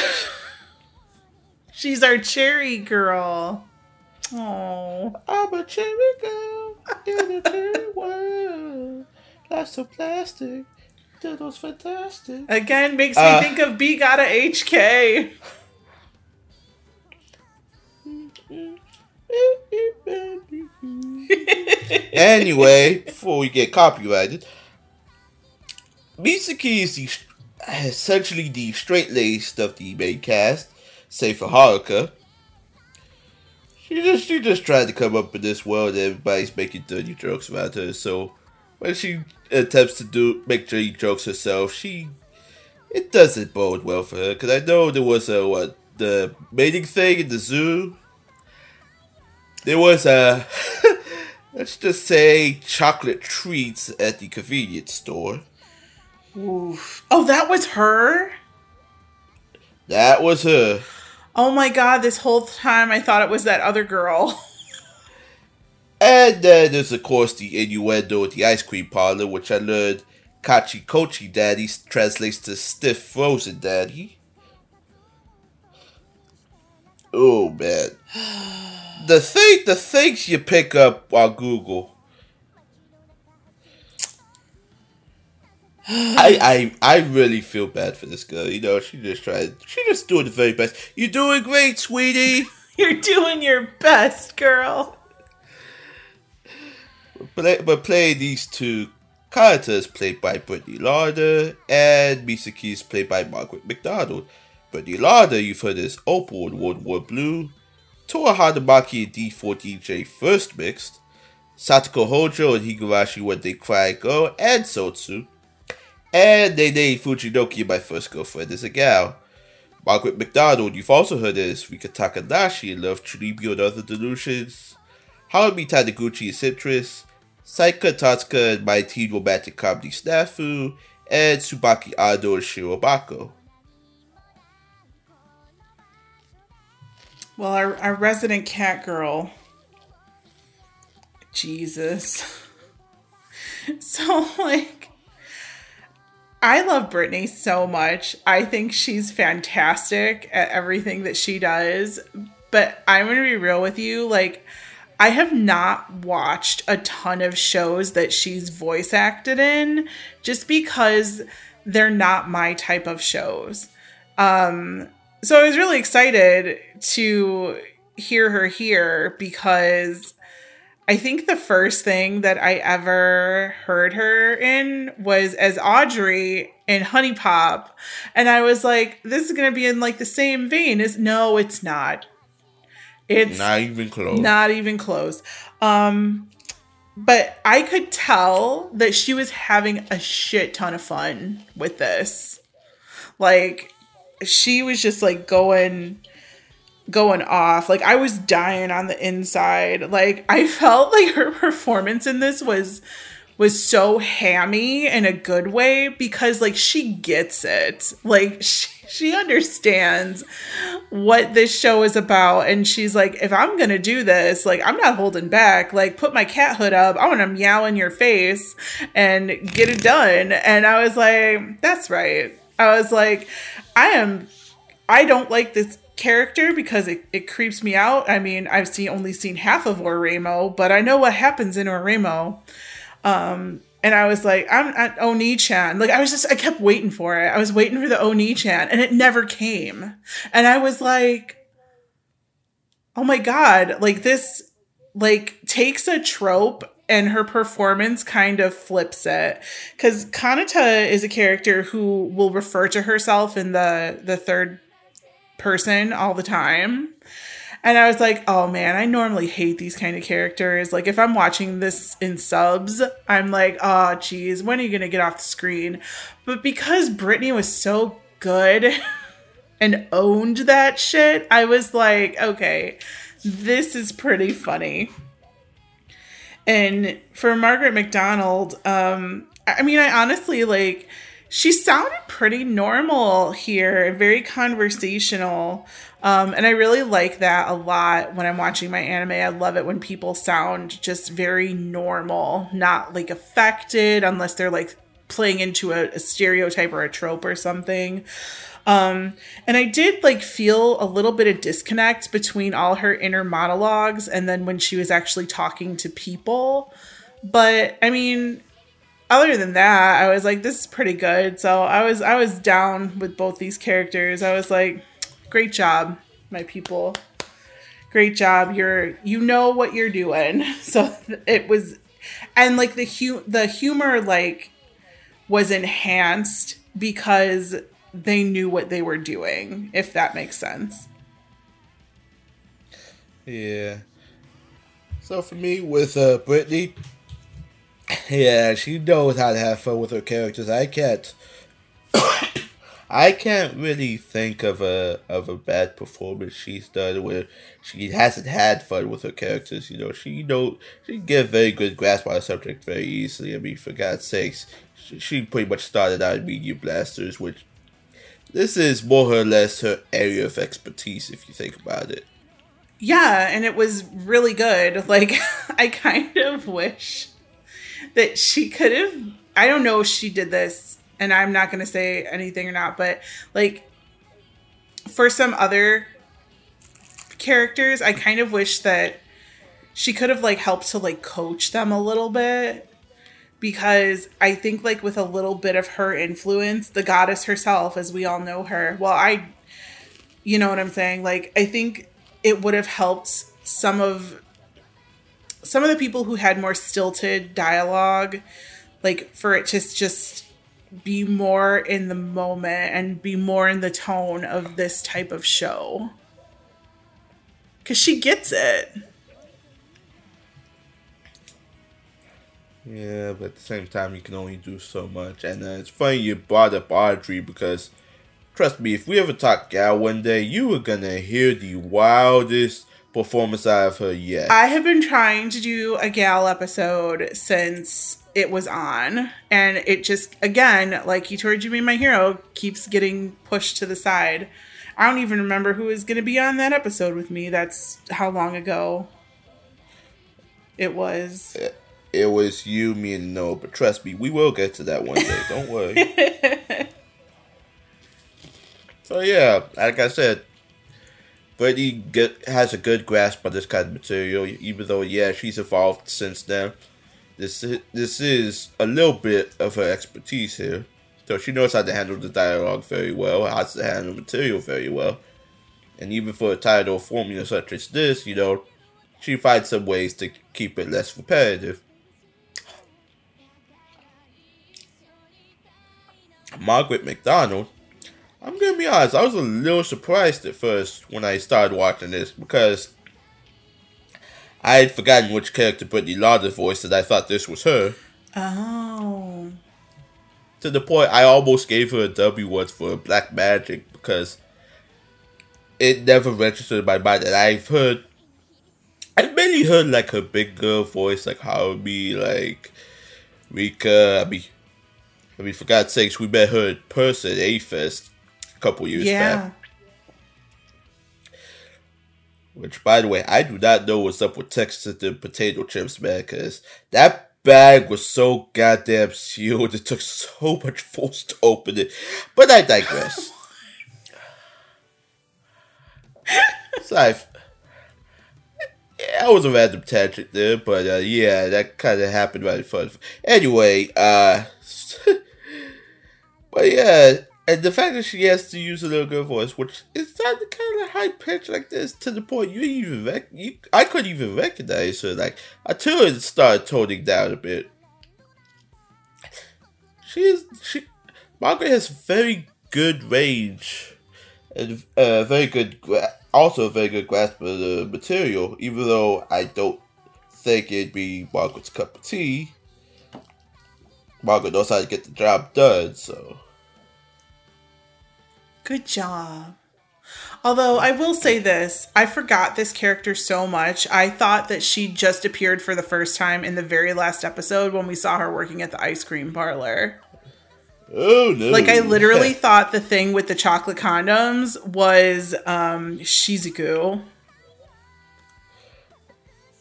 She's our cherry girl. Oh. I'm a cherry girl in a cherry world. Lots of plastic. Dildos fantastic. Again, makes me Uh, think of B Gata H Kei. anyway, before we get copyrighted, Misaki is the, essentially the straight laced of the main cast, save for Haruka. She just she just tried to come up in this world and everybody's making dirty jokes about her, so when she attempts to do make dirty jokes herself, she it doesn't bode well for her because I know there was a what the mating thing in the zoo. There was a let's just say chocolate treats at the convenience store. Oof. Oh, that was her? That was her. Oh my god, this whole time I thought it was that other girl. And then there's of course the innuendo at the ice cream parlor, which I learned Kachi Kochi Daddy translates to stiff frozen daddy. Oh man. The thing the things you pick up on Google. I, I I really feel bad for this girl. You know, she just tried she just doing the very best. You're doing great, sweetie. You're doing your best, girl. Play, but playing these two characters played by Brittany Lauder and Misaki is played by Margaret McDonald. Brittany Lauder, you've heard as Opal in World War Blue, Tora Hanamaki in D4DJ First Mixed, Satoko Hojo and Higurashi When They Cry Go, and Sotsu, and Nene Fujinoki, My First Girlfriend is a Gal. Margaret McDonald, you've also heard as Rikka Takanashi in Love, Chunibyo and Other Delusions, Harumi Taniguchi in Citrus, Saika Totsuka and My Teen Romantic Comedy Snafu, and Tsubaki Ado and Shirobako. Well, our, our resident cat girl. Jesus. So, like, I love Brittany so much. I think she's fantastic at everything that she does. But I'm going to be real with you. Like, I have not watched a ton of shows that she's voice acted in just because they're not my type of shows. Um, so I was really excited to hear her here because I think the first thing that I ever heard her in was as Audrey in Honey Pop. And I was like, this is going to be in like the same vein as no, it's not. It's Not even close. not even close. Um, but I could tell that she was having a shit ton of fun with this. Like, she was just like going going off. Like I was dying on the inside. Like I felt like her performance in this was was so hammy in a good way because like she gets it. Like she, she understands what this show is about and she's like if I'm to do this, like I'm not holding back. Like put my cat hood up. I want to meow in your face and get it done. And I was like that's right. I was like I am I don't like this character because it, it creeps me out. I mean, I've seen only seen half of OreImo, but I know what happens in OreImo. Um, and I was like, I'm at Oni-chan. Like I was just I kept waiting for it. I was waiting for the Oni-chan and it never came. And I was like, oh my god, like this like takes a trope and her performance kind of flips it because kanata is a character who will refer to herself in the the third person all the time. And I was like, oh man, I normally hate these kind of characters. Like, if I'm watching this in subs, I'm like, oh, geez, when are you going to get off the screen? But because Brittany was so good and owned that shit, I was like, okay, this is pretty funny. And for Margaret McDonald, um, I mean, I honestly like she sounded pretty normal here, very conversational. Um, and I really like that a lot when I'm watching my anime. I love it when people sound just very normal, not like affected, unless they're like playing into a, a stereotype or a trope or something. Um, and I did like feel a little bit of disconnect between all her inner monologues and then when she was actually talking to people. But I mean, other than that, I was like, this is pretty good. So I was I was down with both these characters. I was like, great job, my people. Great job. You're you know what you're doing. So it was and like the hu- the humor like was enhanced because they knew what they were doing, if that makes sense. Yeah. So for me, with uh, Brittany, yeah, she knows how to have fun with her characters. I can't. I can't really think of a of a bad performance she's done where she hasn't had fun with her characters. You know, she know she can get a very good grasp on the subject very easily. I mean, for God's sakes, she, she pretty much started out in Media Blasters, which this is more or less her area of expertise if you think about it. Yeah, and it was really good. Like I kind of wish that she could have I don't know if she did this and I'm not going to say anything or not, but like for some other characters, I kind of wish that she could have like helped to like coach them a little bit because I think like with a little bit of her influence, the goddess herself as we all know her. Well, I you know what I'm saying? Like I think it would have helped some of some of the people who had more stilted dialogue like for it to just be more in the moment and be more in the tone of this type of show. Because she gets it. Yeah but at the same time you can only do so much. And uh, it's funny you brought up audrey because trust me if we ever talk gal one day you are gonna hear the wildest performance I have heard yet. I have been trying to do a gal episode since it was on, and it just again, like Hitorijime My Hero, keeps getting pushed to the side. I don't even remember who is going to be on that episode with me. That's how long ago it was. It, it was you, me, and Noah. But trust me, we will get to that one day. Don't worry. so yeah, like I said, he get, has a good grasp on this kind of material. Even though, yeah, she's evolved since then. This this is a little bit of her expertise here. So she knows how to handle the dialogue very well, how to handle material very well. And even for a title formula such as this, you know, she finds some ways to keep it less repetitive. Margaret McDonald I'm gonna be honest, I was a little surprised at first when I started watching this because I had forgotten which character Brittany Lauder voiced and I thought this was her. Oh. To the point I almost gave her a W once for Black Magic because it never registered in my mind that I've heard I've mainly heard like her big girl voice like Harvey, like Rika. I mean, I mean, for God's sakes, we met her in person at A-Fest a couple years Yeah. back. Which, by the way, I do not know what's up with Texas the potato chips, man, because that bag was so goddamn sealed. It took so much force to open it. But I digress. so I, yeah, that was a random tangent there, but uh, yeah, that kind of happened right in front of. Anyway, uh, but yeah, and the fact that she has to use a little girl voice, which is not kind of high pitch like this, to the point you even rec- you, I couldn't even recognize her. Like until it started toning down a bit. She is she Margaret has very good range and uh, very good gra- also a very good grasp of the material. Even though I don't think it'd be Margaret's cup of tea. Margaret knows how to get the job done, so. Good job. Although I will say this, I forgot this character so much. I thought that she just appeared for the first time in the very last episode when we saw her working at the ice cream parlor. Oh no! Like I literally thought the thing with the chocolate condoms was um Shizuku.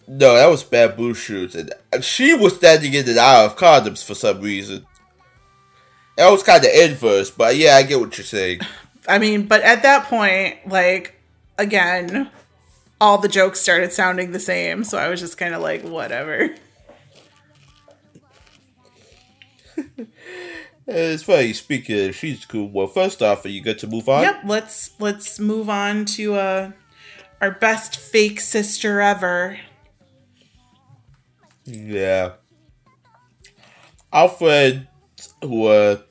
no, that was bamboo shoots, and and she was standing in and aisle of condoms for some reason. That was kind of inverse, but yeah, I get what you're saying. I mean, but at that point, like again, all the jokes started sounding the same, so I was just kind of like whatever. It's funny. Speaking of she's cool. Well, first off, are you good to move on? Yep, let's let's move on to uh our best fake sister ever. Yeah. Alfred, who are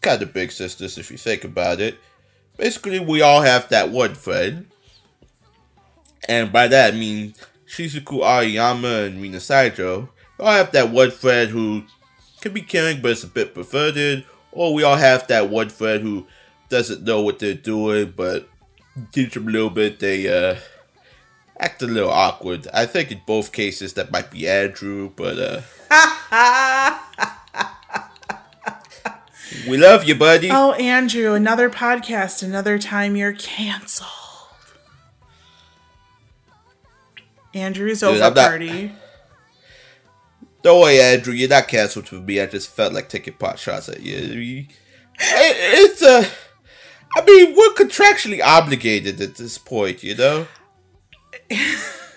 kind of big sisters if you think about it, basically we all have that one friend. And by that I mean Shizuku Ariyama and Mina Saijo. We all have that one friend who can be caring but is a bit perverted. Or we all have that one friend who doesn't know what they're doing but teach them a little bit, they uh act a little awkward. I think in both cases that might be Andrew, but uh We love you, buddy. Oh, Andrew, another podcast, another time you're canceled. Andrew's Dude, over I'm not- party. Don't worry, Andrew, you're not canceled for me. I just felt like taking pot shots at you. You- It, it's uh, I mean, we're contractually obligated at this point, you know.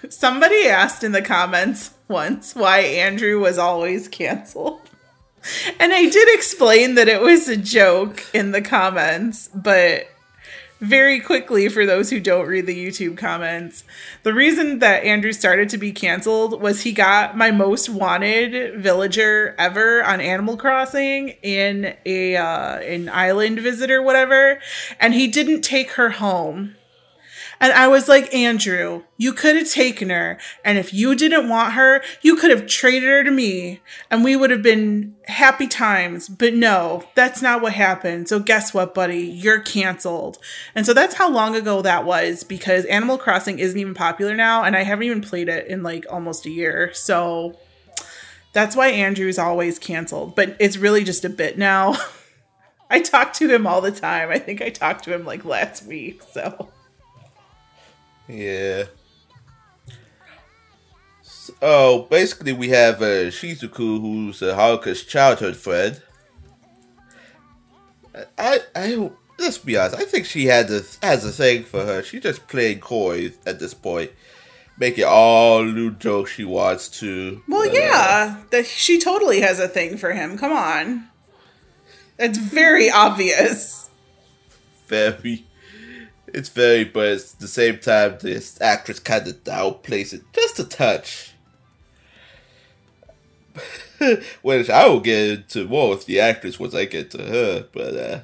Somebody asked in the comments once why Andrew was always canceled. And I did explain that it was a joke in the comments, but very quickly for those who don't read the YouTube comments, the reason that Andrew started to be canceled was he got my most wanted villager ever on Animal Crossing in a uh, an island visit or whatever, and he didn't take her home. And I was like, Andrew, you could have taken her. And if you didn't want her, you could have traded her to me and we would have been happy times. But no, that's not what happened. So guess what, buddy? You're canceled. And so that's how long ago that was because Animal Crossing isn't even popular now. And I haven't even played it in like almost a year. So that's why Andrew's always canceled. But it's really just a bit now. I talk to him all the time. I think I talked to him like last week. So. Yeah. So basically, we have uh, Shizuku, who's uh, Haruka's childhood friend. I, I, let's be honest. I think she had this has a thing for her. She's just playing coy at this point, making all new jokes she wants to. Well, uh, yeah, that she totally has a thing for him. Come on, it's very obvious. very. It's very, but at the same time, this actress kind of downplays it just a touch. Which I will get into more with the actress once I get to her, but uh,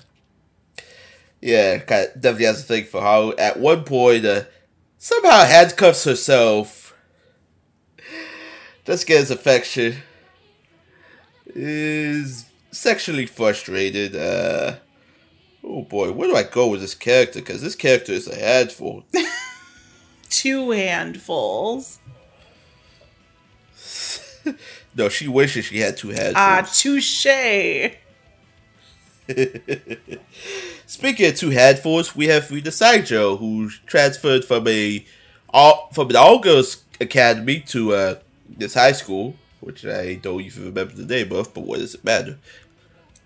yeah, kind of definitely has a thing for how at one point uh, somehow handcuffs herself, just gets affection, is sexually frustrated. Uh, oh boy, where do I go with this character? Because this character is a handful. Two handfuls. No, she wishes she had two heads. Ah, touche. Speaking of two handfuls, we have Rita Saijo, who transferred from a all from an all girls academy to uh, this high school, which I don't even remember the name of, but what does it matter?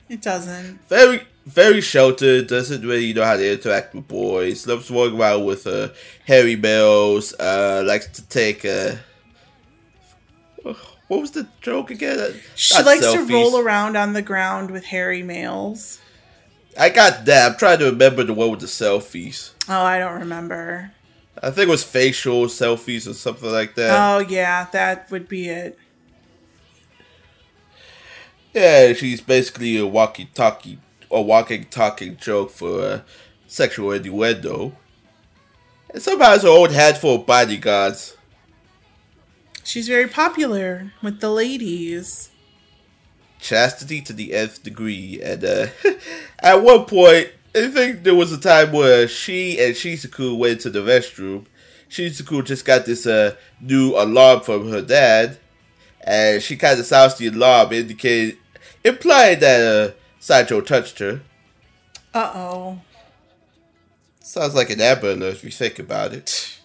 It doesn't. Very, very sheltered. Doesn't really know how to interact with boys. Loves walking around with uh, hairy males. Uh, likes to take. Uh, what was the joke again? She Not likes to roll around on the ground with hairy males. I got that. I'm trying to remember the one with the selfies. Oh, I don't remember. I think it was facial selfies or something like that. Oh, yeah, that would be it. Yeah, she's basically a walkie talkie, a walking talking joke for sexual innuendo. And somehow has her own handful of bodyguards. She's very popular with the ladies. Chastity to the nth degree. And uh, at one point, I think there was a time where she and Shizuku went to the restroom. Shizuku just got this uh, new alarm from her dad. And she kind of sounds the alarm, indicating, implying that uh, Sancho touched her. Uh oh. Sounds like an Amber Alert if you think about it.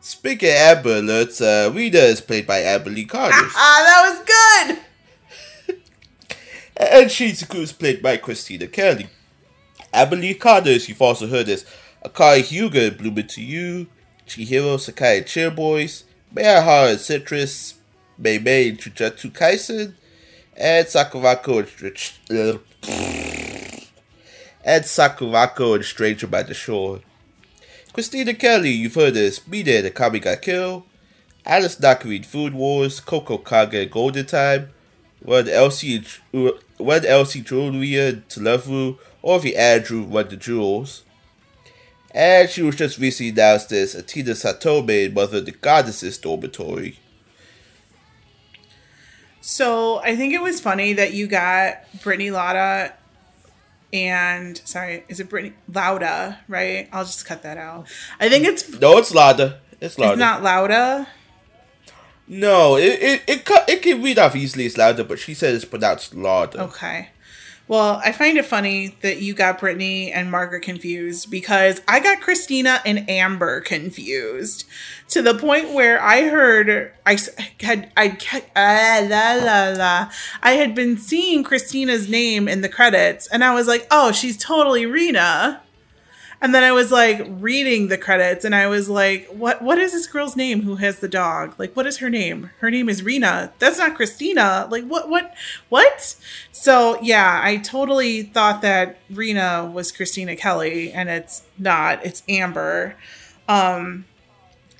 Speaking of Amber Alerts, uh, Rena is played by Amber Lee Connors. Ah, that was good! and Shizuku is played by Christina Kelly. Amber Lee Connors, you've also heard as Akari Hyuga in Bloom Into You, Chihiro Sakai in Cheer Boys, Mayahara in Citrus, Mei Mei Jujutsu Kaisen, and in Str- and Sakurako in Stranger by the Shore. Christina Kelly, you've heard as Mina the Akame ga Kill, Alice in Food Wars, Coco Kaga in Golden Time, when Elsie when Elsie Julia to Level, or the Andrew Run the Jewels. And she was just recently announced as Atina Satome Mother of the Goddesses Dormitory. So I think it was funny that you got Brittany Lauda and sorry, is it Brittany Lauda, right? I'll just cut that out. I think it's No, it's Lada. It's Lada. it's not Lauda. no, it it it, it can read off easily as Lada, but she said it's pronounced Lada. Okay. Well, I find it funny that you got Brittany and Margaret confused because I got Christina and Amber confused to the point where I heard I had I ah, la la la I had been seeing Christina's name in the credits and I was like, "Oh, she's totally Rena." And then I was like reading the credits and I was like, what what is this girl's name who has the dog? Like what is her name? Her name is Rena. That's not Christina. Like what what what? So yeah, I totally thought that Rena was Christina Kelly and it's not. It's Amber. Um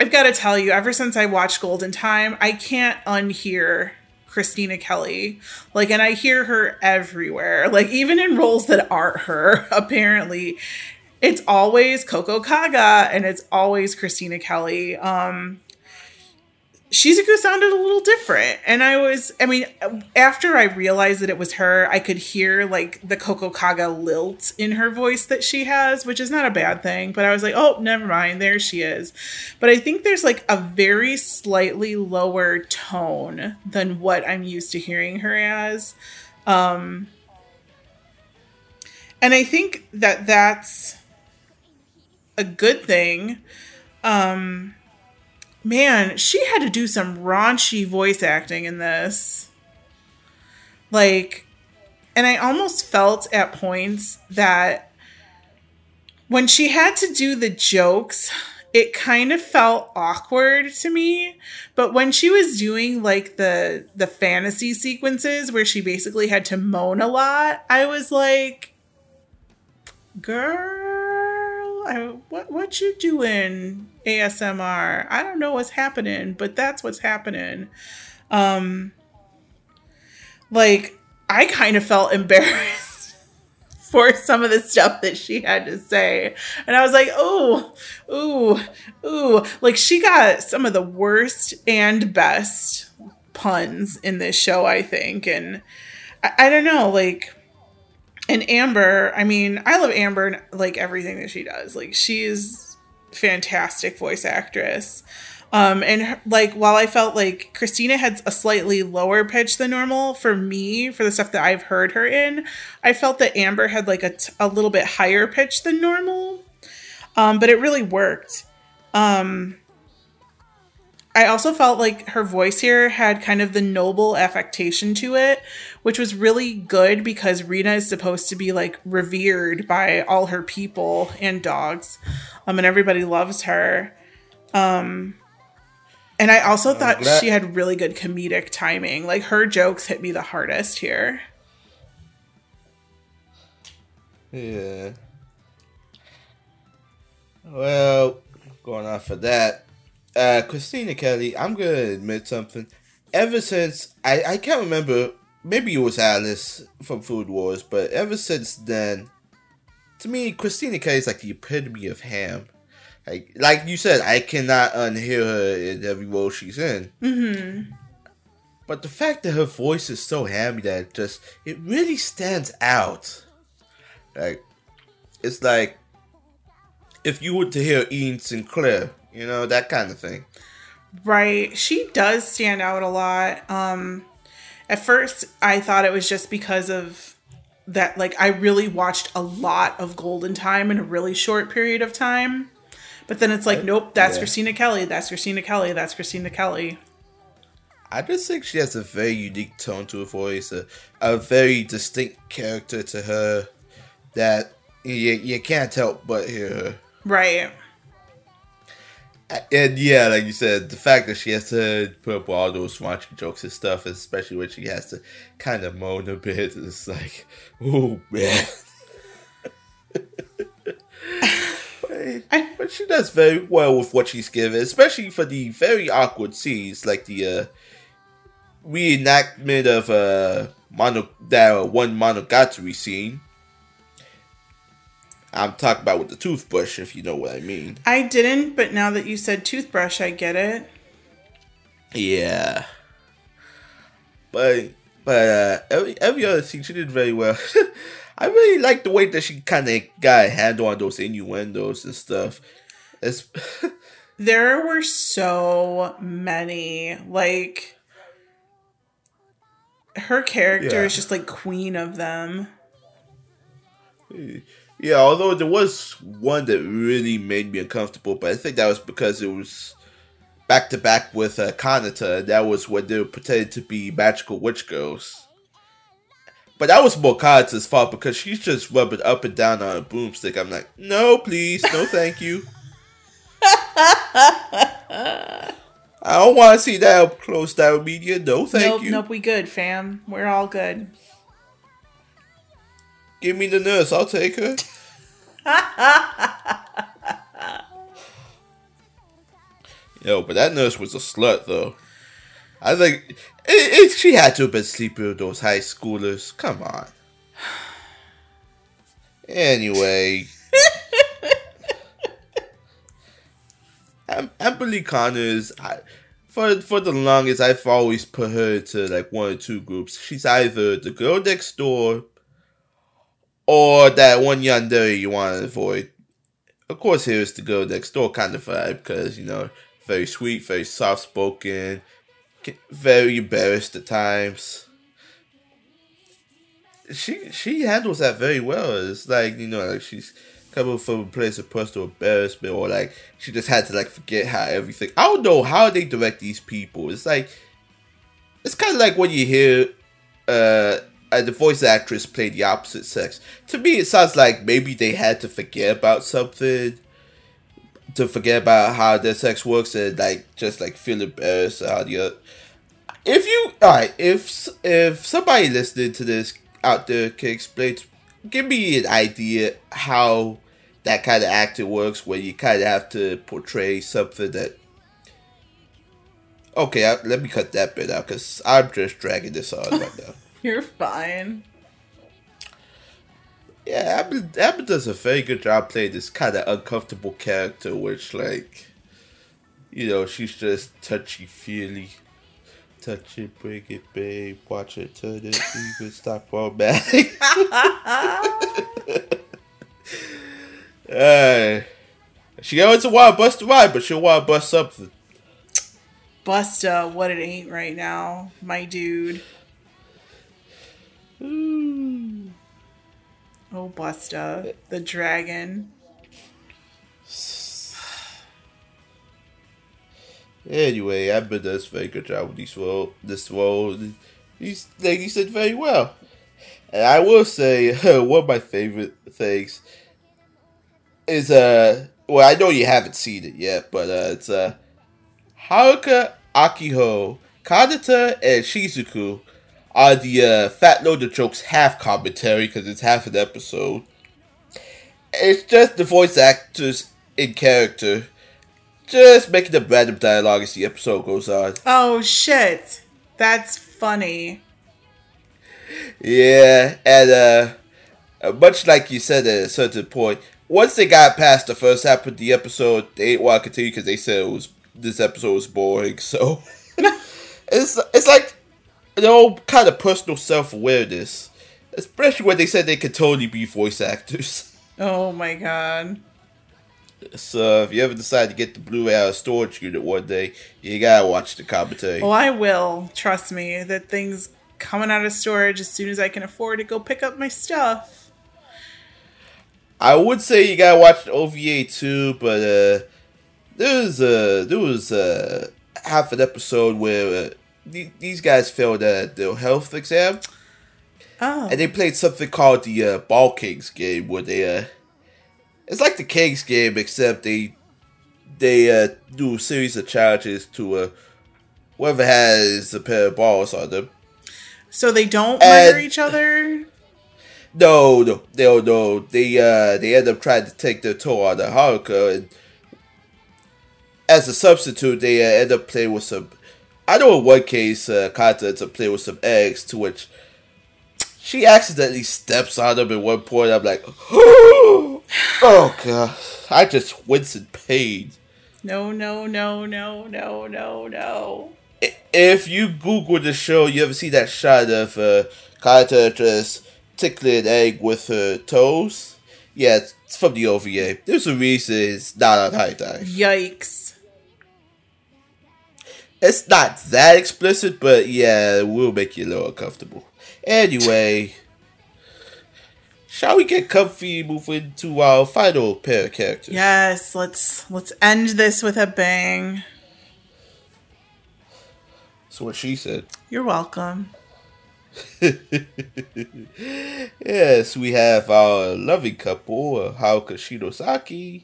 I've got to tell you, ever since I watched Golden Time, I can't unhear Christina Kelly. Like, and I hear her everywhere, like, even in roles that aren't her, apparently. It's always Coco Kaga and it's always Christina Kelly. Um, Shizuku sounded a little different. And I was, I mean, after I realized that it was her, I could hear like the Coco Kaga lilt in her voice that she has, which is not a bad thing. But I was like, oh, never mind. There she is. But I think there's like a very slightly lower tone than what I'm used to hearing her as. Um, and I think that that's a good thing. Um, man, she had to do some raunchy voice acting in this. Like, and I almost felt at points that when she had to do the jokes, it kind of felt awkward to me but when she was doing like the the fantasy sequences where she basically had to moan a lot i was like girl I, what what you doing asmr i don't know what's happening but that's what's happening um like i kind of felt embarrassed for some of the stuff that she had to say. And I was like, oh, ooh, ooh. Like she got some of the worst and best puns in this show, I think. And I, I don't know, like, and Amber, I mean, I love Amber and like everything that she does. Like she's fantastic voice actress. Um, and her- like while I felt like Christina had a slightly lower pitch than normal for me for the stuff that I've heard her in, I felt that Amber had like a, t- a little bit higher pitch than normal. Um, but it really worked. Um, I also felt like her voice here had kind of the noble affectation to it, which was really good because Rena is supposed to be like revered by all her people and dogs. Um, and everybody loves her. Um, and I also thought she had really good comedic timing. Like her jokes hit me the hardest here. Yeah. Well, going off of that, uh, Christina Kelly, I'm gonna admit something. Ever since I, I can't remember, maybe it was Alice from Food Wars, but ever since then, to me, Christina Kelly is like the epitome of ham. Like, like you said, I cannot unhear her in every role she's in. Mm-hmm. But the fact that her voice is so hammy that it just it really stands out. Like it's like if you were to hear Ian Sinclair, you know, that kind of thing. Right. She does stand out a lot. Um at first I thought it was just because of that like I really watched a lot of Golden Time in a really short period of time. But then it's like, nope, that's Yeah. Christina Kelly, that's Christina Kelly, that's Christina Kelly. I just think she has a very unique tone to her voice, a, a very distinct character to her that you, you can't help but hear her. Right. And yeah, like you said, the fact that she has to put up with all those raunchy jokes and stuff, especially when she has to kind of moan a bit, it's like, oh man. but, she does very well with what she's given, especially for the very awkward scenes, like the uh, reenactment of uh, mono that one monogatari scene. I'm talking about with the toothbrush, if you know what I mean. I didn't, but now that you said toothbrush, I get it. Yeah. But but uh, every every other scene she did very well. I really like the way that she kind of got a handle on those innuendos and stuff. There were so many. Like her character Yeah. is just like queen of them. Yeah, although there was one that really made me uncomfortable, but I think that was because it was back to back with uh, Kanata. That was when they were pretending to be magical witch girls. But that was more Kanata's fault because she's just rubbing up and down on a boomstick. I'm like, no, please, no, thank you. I don't want to see that up close down media. No, thank nope, you. nope, we good, fam. We're all good. Give me the nurse. I'll take her. Yo, but that nurse was a slut, though. I think it, it, she had to have been sleeping with those high schoolers. Come on. Anyway. Am- Amber Lee Connors, I, for for the longest, I've always put her into like one or two groups. She's either the girl next door or that one yandere you want to avoid. Of course, here's the girl next door kind of vibe because you know, very sweet, very soft spoken, very embarrassed at times. She she handles that very well. It's like you know, like she's coming from a place of personal embarrassment, or like she just had to like forget how everything. I don't know how they direct these people. It's like it's kind of like when you hear uh, uh the voice actress played the opposite sex. To me, it sounds like maybe they had to forget about something, to forget about how their sex works, and like just like feel embarrassed how the other. If you alright, if if somebody listening to this out there can explain, give me an idea how that kind of acting works, where you kind of have to portray something that. Okay, I, let me cut that bit out because I'm just dragging this on right now. You're fine. Yeah, Abby does a very good job playing this kind of uncomfortable character, which, like, you know, she's just touchy feely. Touch it, bring it, babe. Watch it, turn it, even stop formatting. uh, she always want to bust a ride, but she'll to bust something. Busta, what it ain't right now, my dude. Ooh. Oh, Busta, the dragon. Anyway, Amber does a very good job with these role, this role. These ladies did very well. And I will say, one of my favorite things is, uh, well, I know you haven't seen it yet, but uh, it's uh, Haruka Akiho, Kanata, and Shizuku are the uh, Fat Loader Jokes half commentary because it's half an episode. It's just the voice actors in character, just making the random dialogue as the episode goes on. Oh, shit. That's funny. Yeah, and uh, uh, much like you said at a certain point, once they got past the first half of the episode, they didn't want to continue because they said it was this episode was boring. So it's it's like you know kind of personal self awareness, especially when they said they could totally be voice actors. Oh my god. So if you ever decide to get the Blu-ray out of storage unit one day, you gotta watch the commentary. Well, I will. Trust me. That thing's coming out of storage as soon as I can afford to go pick up my stuff. I would say you gotta watch the OVA too, but uh, there was uh, there was uh, half an episode where uh, these guys failed uh, their health exam, Oh. and they played something called the uh, Ball Kings game, where they uh, it's like the Kings game except they they uh, do a series of challenges to uh, whoever has a pair of balls on them. So they don't And- murder each other? No, no, no, no. They uh they end up trying to take their toe on the Haruka and as a substitute they uh, end up playing with some I know in one case uh Kata ends up playing with some eggs to which she accidentally steps on them at one point. I'm like Oh oh god. I just wince in pain. No, no, no, no, no, no, no. If you Google the show, you ever see that shot of uh, Kata just tickling an egg with her toes? Yeah, it's from the OVA. There's a reason it's not on HIDIVE. Yikes. It's not that explicit, but yeah, it will make you a little uncomfortable. Anyway, shall we get comfy, move into our final pair of characters? Yes, let's let's end this with a bang. That's what she said. You're welcome. Yes, we have our loving couple, Haruka Shinozaki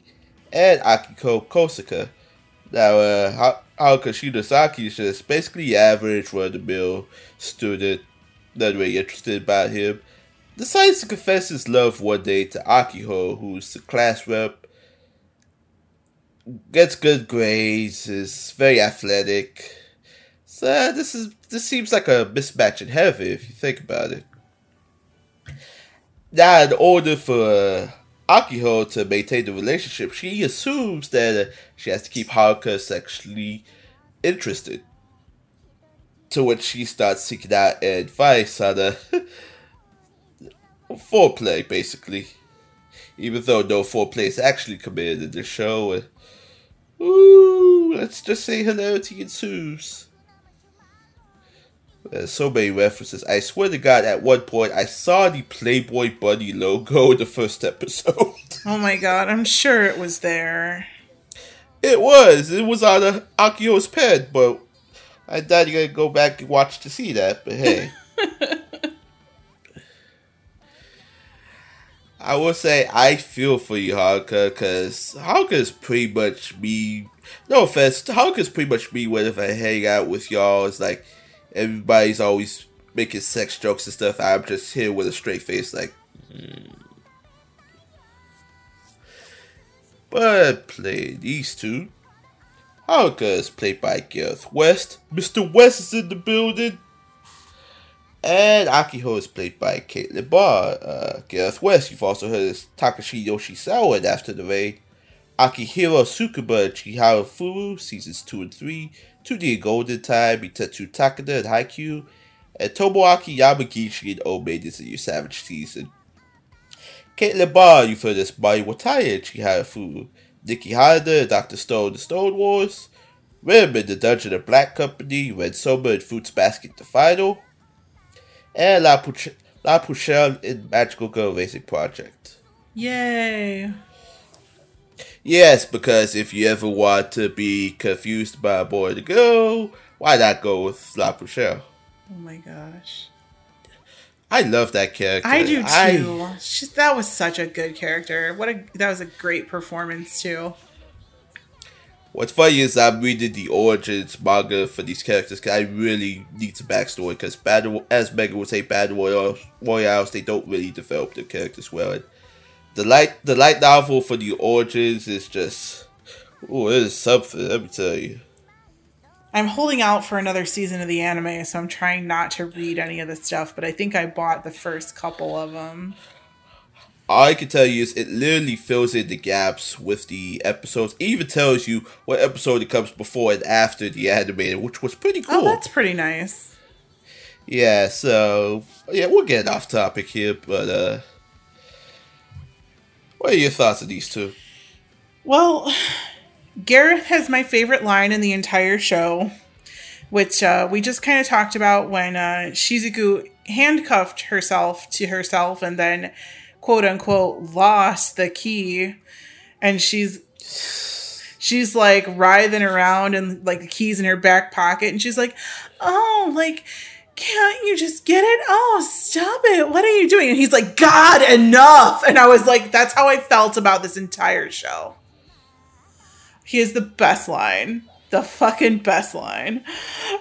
and Akiho Kosaka. Now, uh, Haruka Shinozaki is just basically average run-of-the-mill student, not really interested about him. Decides to confess his love one day to Akiho, who's the class rep. Gets good grades, is very athletic. So uh, this is this seems like a mismatch in heaven if you think about it. Now, in order for uh, Akiho to maintain the relationship, she assumes that uh, she has to keep Haruka sexually interested. To which she starts seeking out advice on uh, foreplay, basically. Even though no foreplay is actually committed in the show. Uh, ooh, let's just say hilarity ensues. There's so many references. I swear to God, at one point I saw the Playboy Bunny logo in the first episode. Oh my god, I'm sure it was there. it was. It was on uh, Akiho's pen, but I thought you gotta go back and watch to see that. But hey. I will say I feel for you, Haruka, because Haruka is pretty much me. No offense, Haruka is pretty much me whenever I hang out with y'all. It's like everybody's always making sex jokes and stuff. I'm just here with a straight face, like. hmm. But play these two. Haruka is played by Gareth West. Mr. West is in the building. And Akiho is played by Caitlin Barr. Uh, Gareth West, you've also heard as Takashi Yoshisawa in After the Rain. Akihiro Tsukuba and Chihayafuru, seasons 2 and 3. 2D Golden Time, Mitetsu Takada and Haikyuu. And Tomoaki Yamagishi and Omid in your Savage season. Caitlin Barr, you've heard as Mai Wataya and Chihayafuru. Nikki and Dr. Stone, The Stone Wars. Rhythm in the Dungeon of Black Company, when Soma and Fruits Basket the final, and La, Puch- La Pucelle in Magical Girl Raising Project. Yay. Yes, because if you ever want to be confused by a boy to girl, why not go with La Pucelle? Oh my gosh. I love that character. I do I- too. She, that was such a good character. What a that was a great performance too. What's funny is I'm reading the origins manga for these characters because I really need some backstory because battle, as Megan would say, battle royals, royales they don't really develop the characters well. And the light, the light novel for the origins is just, oh, it is something. Let me tell you. I'm holding out for another season of the anime, so I'm trying not to read any of the stuff, but I think I bought the first couple of them. All I can tell you is it literally fills in the gaps with the episodes. It even tells you what episode it comes before and after the animated, which was pretty cool. Oh, that's pretty nice. Yeah, so yeah, we'll get off topic here, but uh what are your thoughts of these two? Well, Gareth has my favorite line in the entire show, which uh, we just kind of talked about when uh, Shizuku handcuffed herself to herself and then, quote unquote, lost the key, and she's she's like writhing around and like the keys in her back pocket, and she's like, "Oh, like." Can't you just get it? Oh, stop it. What are you doing? And he's like, God, enough. And I was like, that's how I felt about this entire show. He is the best line. The fucking best line.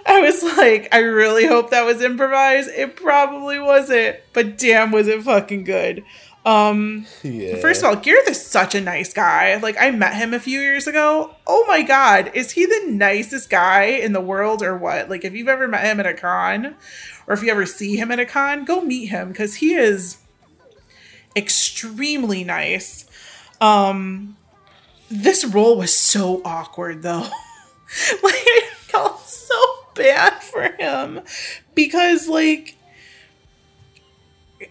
I was like, I really hope that was improvised. It probably wasn't, but damn, was it fucking good. Um, Yeah. first of all, Gareth is such a nice guy. Like, I met him a few years ago. Oh my god, is he the nicest guy in the world or what? Like, if you've ever met him at a con, or if you ever see him at a con, go meet him because he is extremely nice. Um, this role was so awkward though. like I felt so bad for him because like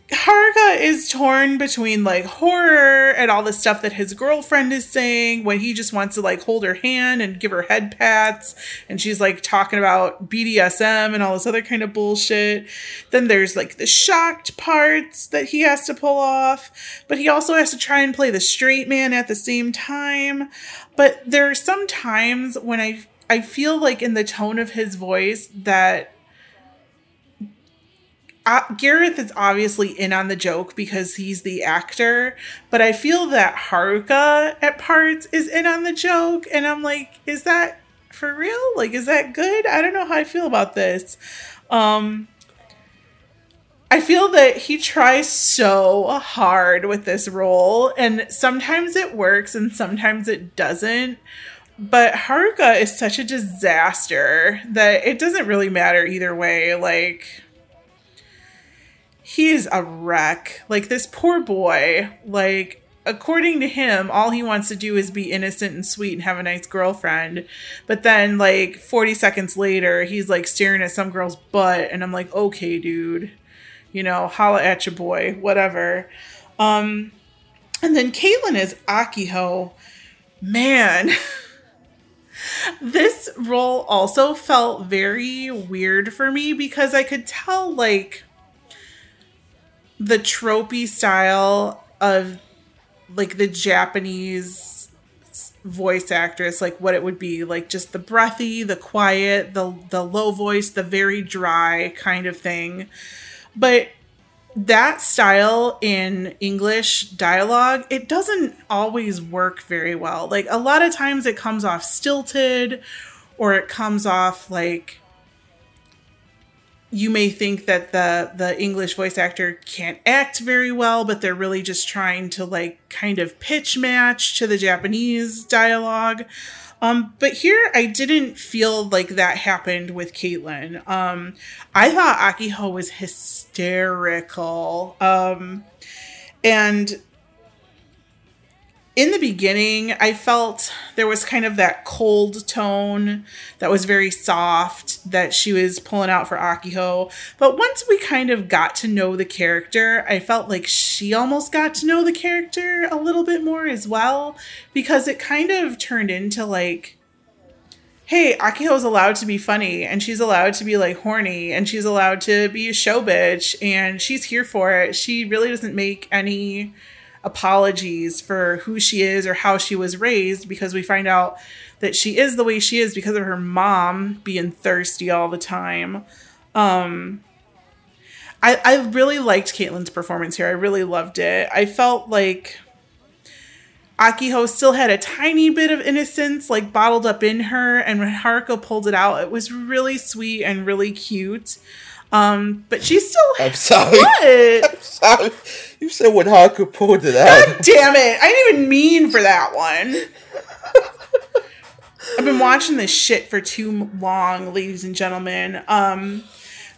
Haruka is torn between like horror and all the stuff that his girlfriend is saying when he just wants to like hold her hand and give her head pats and she's like talking about BDSM and all this other kind of bullshit. Then there's like the shocked parts that he has to pull off, but he also has to try and play the straight man at the same time. But there are some times when I I feel like in the tone of his voice that uh, Gareth is obviously in on the joke because he's the actor, but I feel that Haruka at parts is in on the joke, and I'm like, is that for real? Like, is that good? I don't know how I feel about this. Um, I feel that he tries so hard with this role, and sometimes it works and sometimes it doesn't. But Haruka is such a disaster that it doesn't really matter either way. Like, he is a wreck. Like this poor boy, like according to him, all he wants to do is be innocent and sweet and have a nice girlfriend. But then like 40 seconds later, he's like staring at some girl's butt and I'm like, "Okay, dude. You know, holla at your boy, whatever." Um and then Caitlin is Akiho. Man, this role also felt very weird for me because I could tell like the tropey style of like the Japanese voice actress, like what it would be, like just the breathy, the quiet, the the low voice, the very dry kind of thing. But that style in English dialogue, it doesn't always work very well. Like a lot of times it comes off stilted or it comes off like you may think that the the English voice actor can't act very well, but they're really just trying to like kind of pitch match to the Japanese dialogue. Um, but here I didn't feel like that happened with Caitlin. Um, I thought Akiho was hysterical. Um, and in the beginning, I felt there was kind of that cold tone that was very soft that she was pulling out for Akiho. But once we kind of got to know the character, I felt like she almost got to know the character a little bit more as well because it kind of turned into like, hey, Akiho's allowed to be funny and she's allowed to be like horny and she's allowed to be a Shobitch and she's here for it. She really doesn't make any apologies for who she is or how she was raised because we find out that she is the way she is because of her mom being thirsty all the time. Um I, I really liked Caitlin's performance here. I really loved it. I felt like Akiho still had a tiny bit of innocence like bottled up in her, and when Haruka pulled it out, it was really sweet and really cute. Um, but she still I'm sorry. What? I'm sorry. You said when Haruka pulled it out. God damn it. I didn't even mean for that one. I've been watching this shit for too long, ladies and gentlemen. Um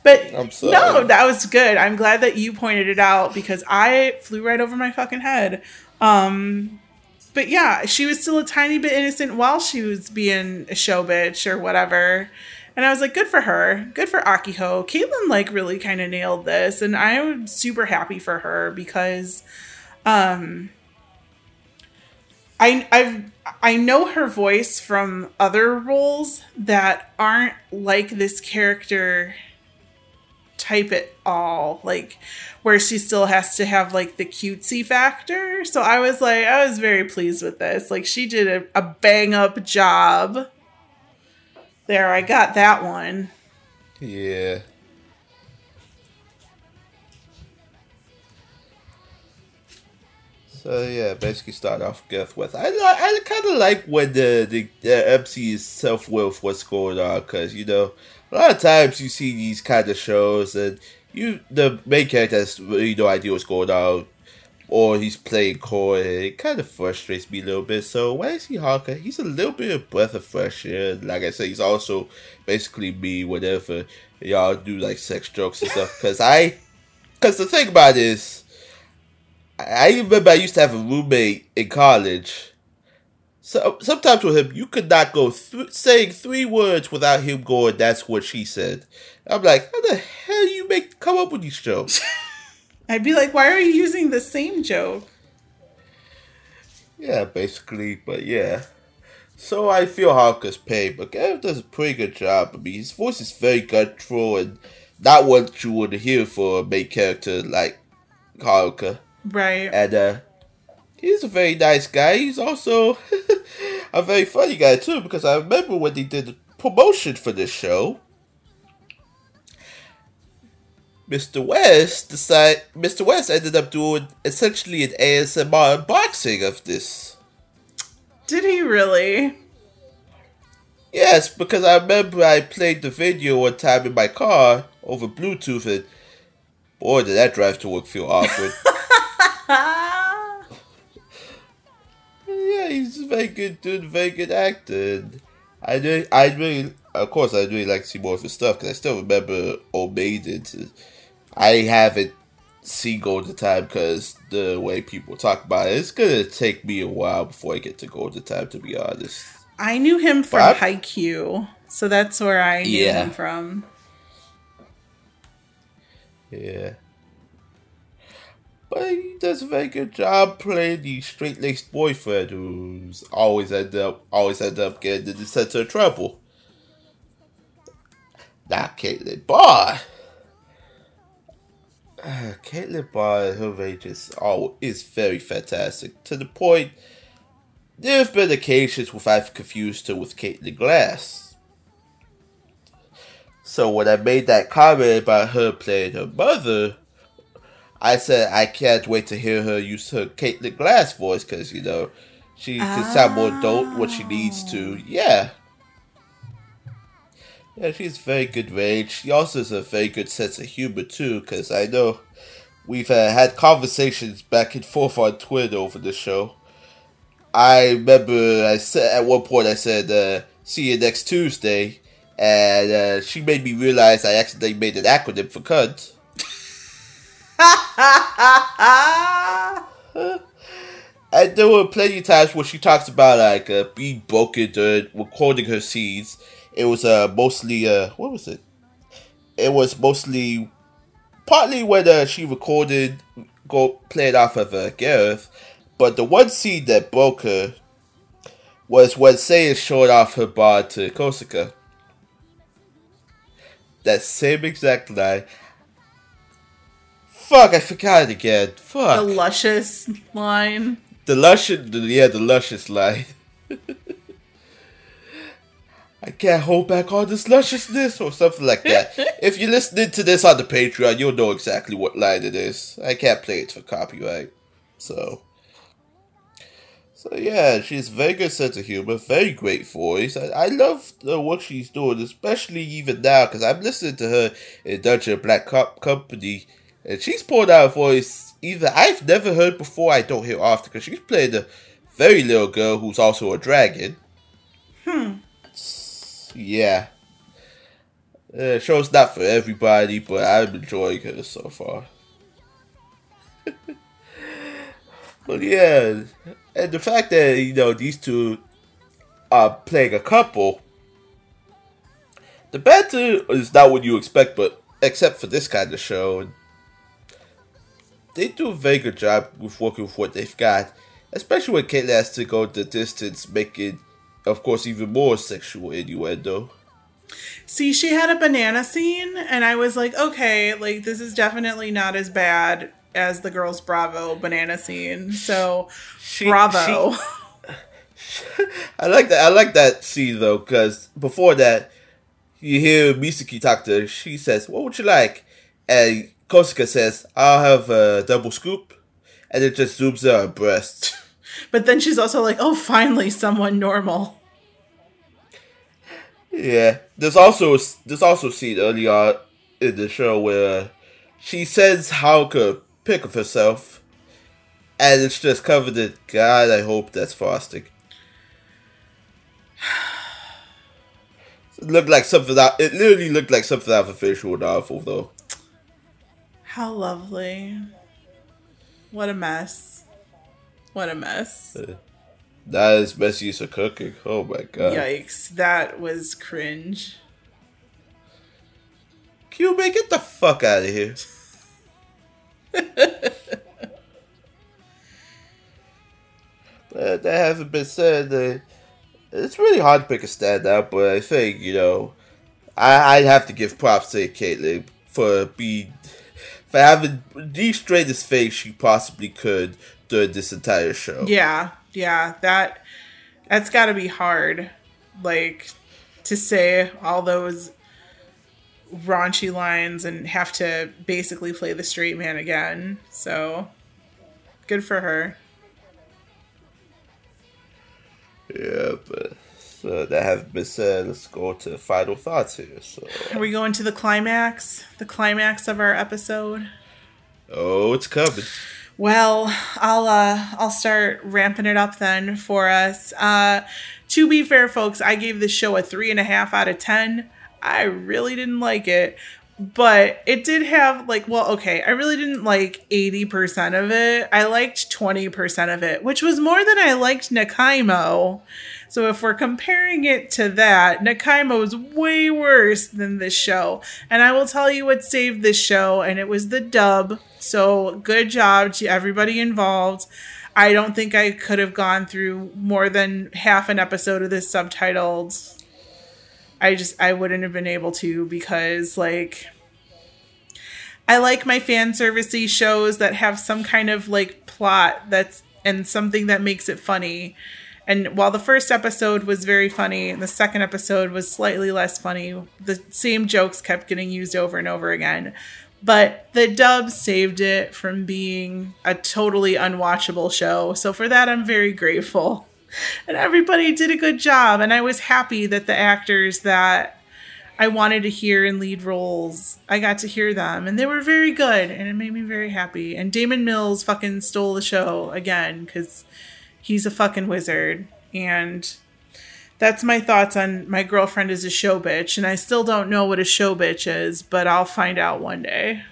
but no, that was good. I'm glad that you pointed it out because I flew right over my fucking head. Um but yeah, she was still a tiny bit innocent while she was being a Shobitch or whatever. And I was like, good for her. Good for Akiho. Caitlin like really kind of nailed this. And I'm super happy for her because um I I've I know her voice from other roles that aren't like this character type at all like where she still has to have like the cutesy factor so i was like i was very pleased with this like she did a, a bang up job there i got that one Yeah. So yeah, basically start off Girth with. I I kind of like when the the, the MC's self worth what's going on because you know a lot of times you see these kind of shows and you the main character has really no idea what's going on or he's playing coy. It kind of frustrates me a little bit. So why is he Hawker, he's a little bit of breath of fresh air. Like I said, he's also basically me whenever y'all do like sex jokes and stuff. Because I, because the thing about this, I I remember I used to have a roommate in college. So sometimes with him, you could not go th- saying three words without him going. That's what she said. I'm like, how the hell you make come up with these jokes? i'd be like why are you using the same joke Yeah, basically, but yeah. So I feel Hawker's pain, but Gareth does a pretty good job. I mean, his voice is very guttural and not what you would hear for a main character like Haruka. right And uh, he's a very nice guy. He's also a very funny guy too, because I remember when they did the promotion for this show. Mr. West decided Mr. West ended up doing essentially an ASMR unboxing of this. did he really Yes, because I remember I played the video one time in my car over Bluetooth and boy did that drive to work feel awkward. yeah, he's a very good dude, very good actor. And I really, I really, of course, I really like to see more of his stuff because I still remember Old Maiden. I haven't seen Golden Time because the way people talk about it, it's gonna take me a while before I get to Golden Time. To be honest. i knew him from But- haikyuu so that's where i knew Yeah. him from Yeah. But he does a very good job playing the straight laced boyfriend who's always end up always end up getting in the center of trouble. Now Caitlyn Barr. Uh, her range is all is very fantastic. To the point there have been occasions where I've confused her with Caitlyn Glass. So when I made that comment about her playing her mother, I said I can't wait to hear her use her Caitlyn Glass voice because you know she can sound more adult when she needs to. Yeah, yeah, she's very good range. She also has a very good sense of humor too because I know we've uh, had conversations back and forth on Twitter over the show. I remember I said at one point I said, uh, "See you next Tuesday," and uh, she made me realize I accidentally made an acronym for cunt. And there were plenty of times where she talks about like uh, being broken during recording her scenes. It was uh, mostly uh, what was it? It was mostly partly when uh, she recorded go played off of uh, Gareth, but the one scene that broke her was when Seiya showed off her bod to Kosuka. That same exact line. Fuck, I forgot it again. Fuck. The luscious line. The luscious, yeah, the luscious line. I can't hold back all this lusciousness or something like that. if you're listening to this on the Patreon, you'll know exactly what line it is. I can't play it for copyright. So, so yeah, she's very good sense of humor, very great voice. I, I love the work she's doing, especially even now because I'm listening to her in Dungeon Black Company, and she's pulled out a voice either I've never heard before, I don't hear often because she's playing a very little girl who's also a dragon. Hmm. Yeah. Uh, show's not for everybody, but I'm enjoying her so far. but yeah, and the fact that you know these two are playing a couple, the banter is not what you expect, but except for this kind of show, they do a very good job with working with what they've got, especially when Kate has to go the distance, making of course, even more sexual innuendo. See, she had a banana scene, and I was like, okay, like this is definitely not as bad as the girls' Bravo banana scene. So, She- bravo. she- I like that. I like that scene though, because before that, you hear Misaki talk to her. She says, "What would you like?" And Kosuka says, "I'll have a double scoop," and it just zooms in on her breast. but then she's also like, oh, finally, someone normal. Yeah, there's also there's also a scene early on in the show where she sends Hauke a pic of herself, and it's just covered in God. I hope that's frosting. It looked like something out. It literally looked like something out of a visual novel, though. How lovely. What a mess. What a mess. That is best use of cooking. Oh my god. Yikes. That was cringe. Cube, get the fuck out of here. but that hasn't been said, uh, it's really hard to pick a standout, but I think, you know, I, I'd have to give props to Caitlyn for being, for having the straightest face she possibly could during this entire show. Yeah, yeah, that that's got to be hard. Like to say all those raunchy lines and have to basically play the straight man again. So good for her. Yeah, but so that having been said, let's go to final thoughts here. So, Are we going to the climax? The climax of our episode? oh, it's coming. Well, I'll uh I'll start ramping it up then for us. Uh to be fair, folks, I gave this show a three and a half out of ten. I really didn't like it. But it did have like well, okay, I really didn't like 80% of it. I liked 20% of it, which was more than I liked Nakaimo. So if we're comparing it to that, Nakaimo is way worse than this show. And I will tell you what saved this show, and it was the dub. So good job to everybody involved. I don't think I could have gone through more than half an episode of this subtitled. I just I wouldn't have been able to because like I like my fan servicey shows that have some kind of like plot that's and something that makes it funny. And while the first episode was very funny, and the second episode was slightly less funny. The same jokes kept getting used over and over again. But the dub saved it from being a totally unwatchable show. So for that, I'm very grateful. And everybody did a good job. And I was happy that the actors that I wanted to hear in lead roles, I got to hear them. And they were very good. And it made me very happy. And Damon Mills fucking stole the show again because he's a fucking wizard. And that's my thoughts on my girlfriend is a Shobitch. And I still don't know what a Shobitch is, but I'll find out one day.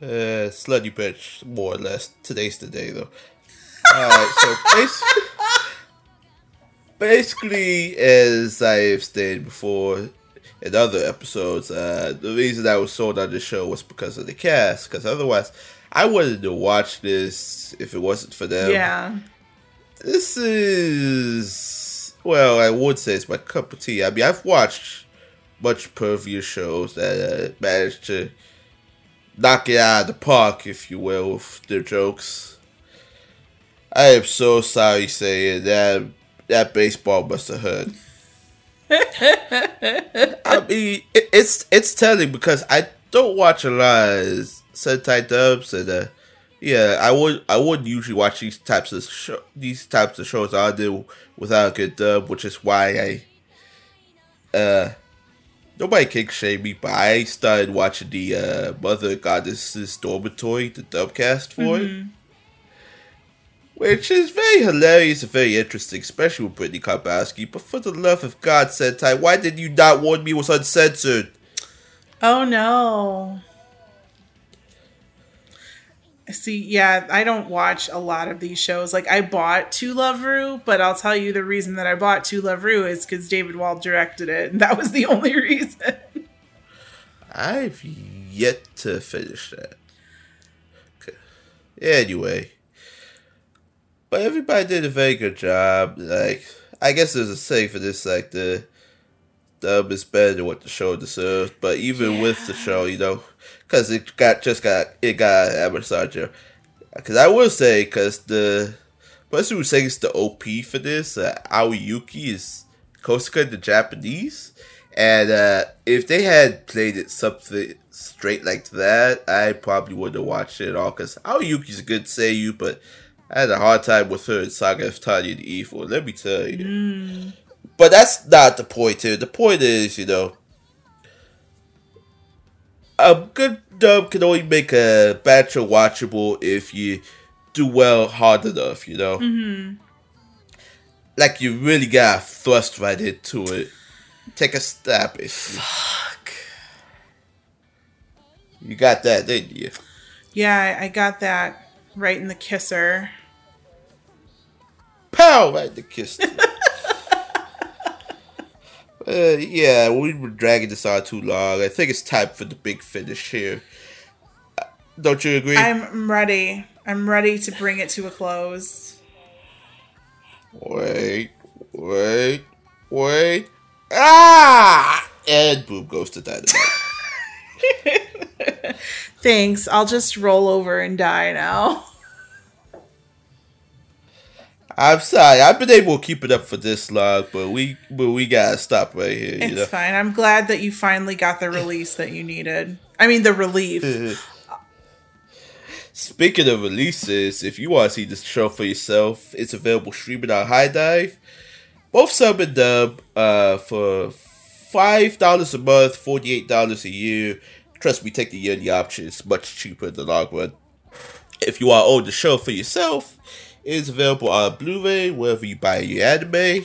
Uh, slutty bitch, more or less. Today's the day, though. Alright, so basically, basically, as I've stated before in other episodes, uh, the reason I was sold on the show was because of the cast. Because otherwise, I wanted to watch this if it wasn't for them. Yeah. this is well, I would say it's my cup of tea. I mean, I've watched much pervious shows that uh, managed to knock it out of the park, if you will, with their jokes. I am so sorry saying that that baseball must have hurt. I mean, it, it's it's telling because I don't watch a lot of Sentai dubs, and uh, yeah, I would I wouldn't usually watch these types of show, these types of shows I do without a good dub, which is why I uh nobody can shame me, but I started watching the uh, Mother Goddess's Dormitory, the dubcast for it. Which is very hilarious and very interesting, especially with Brittany Karbowski. But for the love of God, Sentai, why did you not warn me it was uncensored? Oh no. See, yeah, I don't watch a lot of these shows. Like I bought To Love Ru, but I'll tell you the reason that I bought To Love Ru is because David Wald directed it, and that was the only reason. I've yet to finish that. Okay. Anyway. But everybody did a very good job. Like, I guess there's a saying for this, like, the dub is better than what the show deserves. But even with the show, you know, because it got, just got, it got Amazon. Because I will say, because the person who sings the OP for this, uh, Aoi Yuki, is Kosaka in the Japanese. And uh, if they had played it something straight like that, I probably wouldn't have watched it at all. Because Aoi Yuki's a good seiyuu, but I had a hard time with her in Saga of Tanya the Evil. Let me tell you. But that's not the point here. The point is, you know, a good dub can only make a show watchable if you do well hard enough, you know? Mm-hmm. Like you really gotta thrust right into it. Take a stab at Fuck. You got that, didn't you? Yeah, I got that right in the kisser. Pow! Right the kiss. uh, yeah, we were dragging this on too long. I think it's time for the big finish here. Uh, Don't you agree? I'm ready. I'm ready to bring it to a close. Wait, wait, wait. Ah! And boom goes to dynamite. Thanks. I'll just roll over and die now. I'm sorry. I've been able to keep it up for this long, but we but we gotta stop right here. It's know. fine. I'm glad that you finally got the release that you needed. I mean, the relief. Speaking of releases, if you want to see this show for yourself, it's available streaming on HIDIVE. Both sub and dub uh, for five dollars a month, forty eight dollars a year. Trust me, take the yearly option. It's much cheaper in the long run. If you want to own the show for yourself, is available on Blu-ray wherever you buy your anime.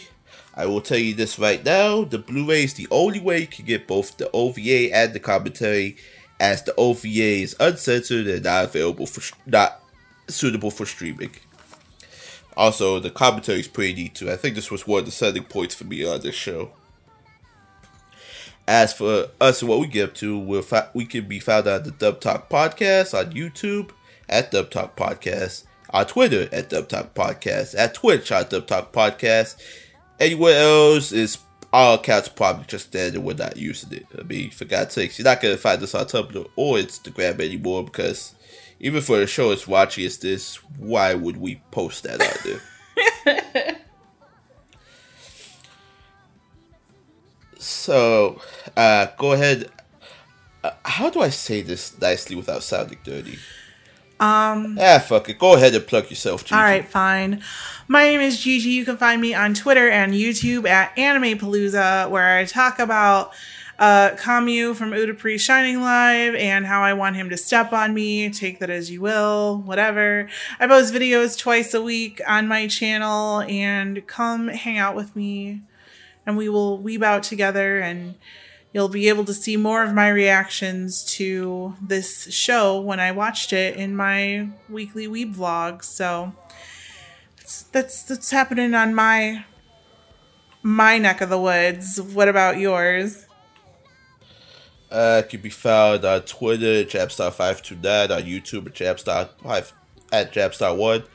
I will tell you this right now: the Blu-ray is the only way you can get both the OVA and the commentary, as the OVA is uncensored and not available for not suitable for streaming. Also, the commentary is pretty neat too. I think this was one of the selling points for me on this show. As for us and what we get up to, fa- we can be found on the Dub Talk Podcast on YouTube at Dub Talk Podcast, on Twitter at Dub Talk Podcast, at Twitch at Dub Talk Podcast. Anywhere else is our accounts probably just dead and we're not using it. I mean, for God's sakes, you're not gonna find us on Tumblr or Instagram anymore because even for the show as watching as this, why would we post that out there? so, uh, go ahead. Uh, how do I say this nicely without sounding dirty? Um, Ah, fuck it. Go ahead and plug yourself, Gigi. all right, fine. My name is Gigi. You can find me on Twitter and YouTube at Anime Palooza, where I talk about uh, Camus from Utapri Shining Live and how I want him to step on me. Take that as you will, whatever. I post videos twice a week on my channel, and come hang out with me, and we will weeb out together and you'll be able to see more of my reactions to this show when I watched it in my weekly weeb vlog. So that's that's happening on my my neck of the woods. What about yours? Uh, can be found on Twitter, Japstar529, on YouTube at Japstar5 at Japstar1.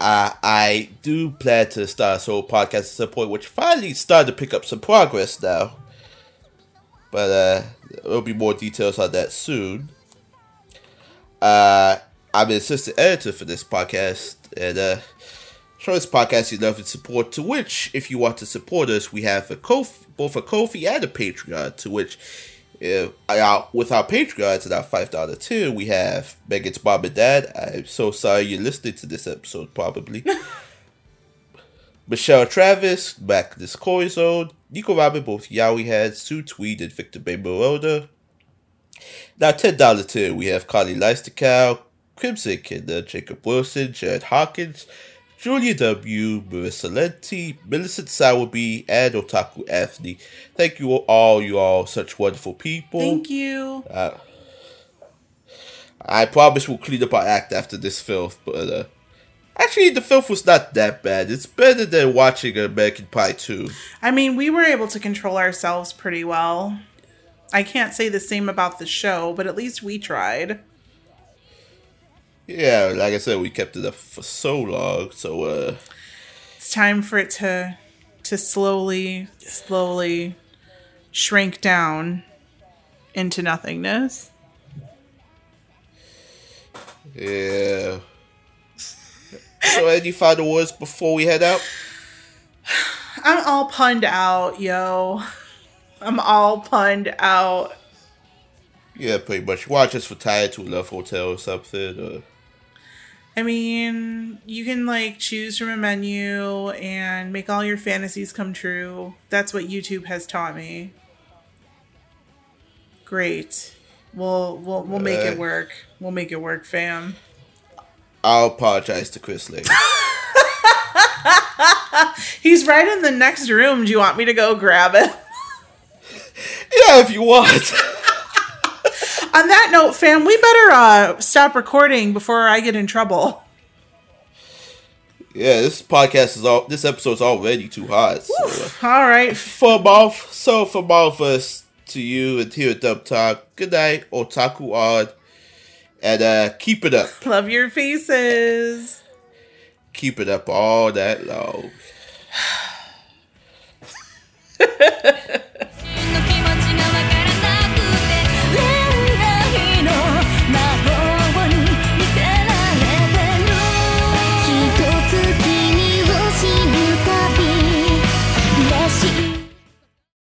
uh, I do plan to start a solo podcast at some point, which finally started to pick up some progress now. But uh, there'll be more details on that soon. Uh, I'm an assistant editor for this podcast, and uh, show this podcast you love and support. To which, if you want to support us, we have a Ko-fi, both a Ko-fi and a Patreon. To which, uh, our, with our Patreons and our five dollar tier, we have Megan's mom and dad. I'm so sorry you're listening to this episode, probably. Michelle Travis, back this Corey Zone, Nico Robin, both Yowie Head, Sue Tweed, and Victor Bay Now, $10 tier, we have Carly Leistercow, Crimson Kinder, Jacob Wilson, Jared Hawkins, Julia W., Marissa Lenti, Millicent Sowerby, and Otaku Anthony. Thank you all, you all, such wonderful people. Thank you. Uh, I promise we'll clean up our act after this filth, but uh, actually, the filth was not that bad. It's better than watching American Pie 2. I mean, we were able to control ourselves pretty well. I can't say the same about the show, but at least we tried. Yeah, like I said, we kept it up for so long, so uh, It's time for it to to slowly, slowly shrink down into nothingness. yeah. So, any final words before we head out? I'm all punned out, yo. I'm all punned out. Yeah, pretty much. Watch us for Tired to a Love Hotel or something. Or, I mean, you can like choose from a menu and make all your fantasies come true. That's what YouTube has taught me. Great. We'll we'll we'll make it Uh. work. We'll make it work, fam. I'll apologize to Chris later. He's right in the next room. Do you want me to go grab it? yeah, if you want. On that note, fam, we better uh stop recording before I get in trouble. yeah, this podcast is all. This episode's already too hot. So, uh, All right. from all, so from all of us to you and here at Dub Talk, good night, Otaku Odd, and uh, keep it up. Love your faces. Keep it up all that long.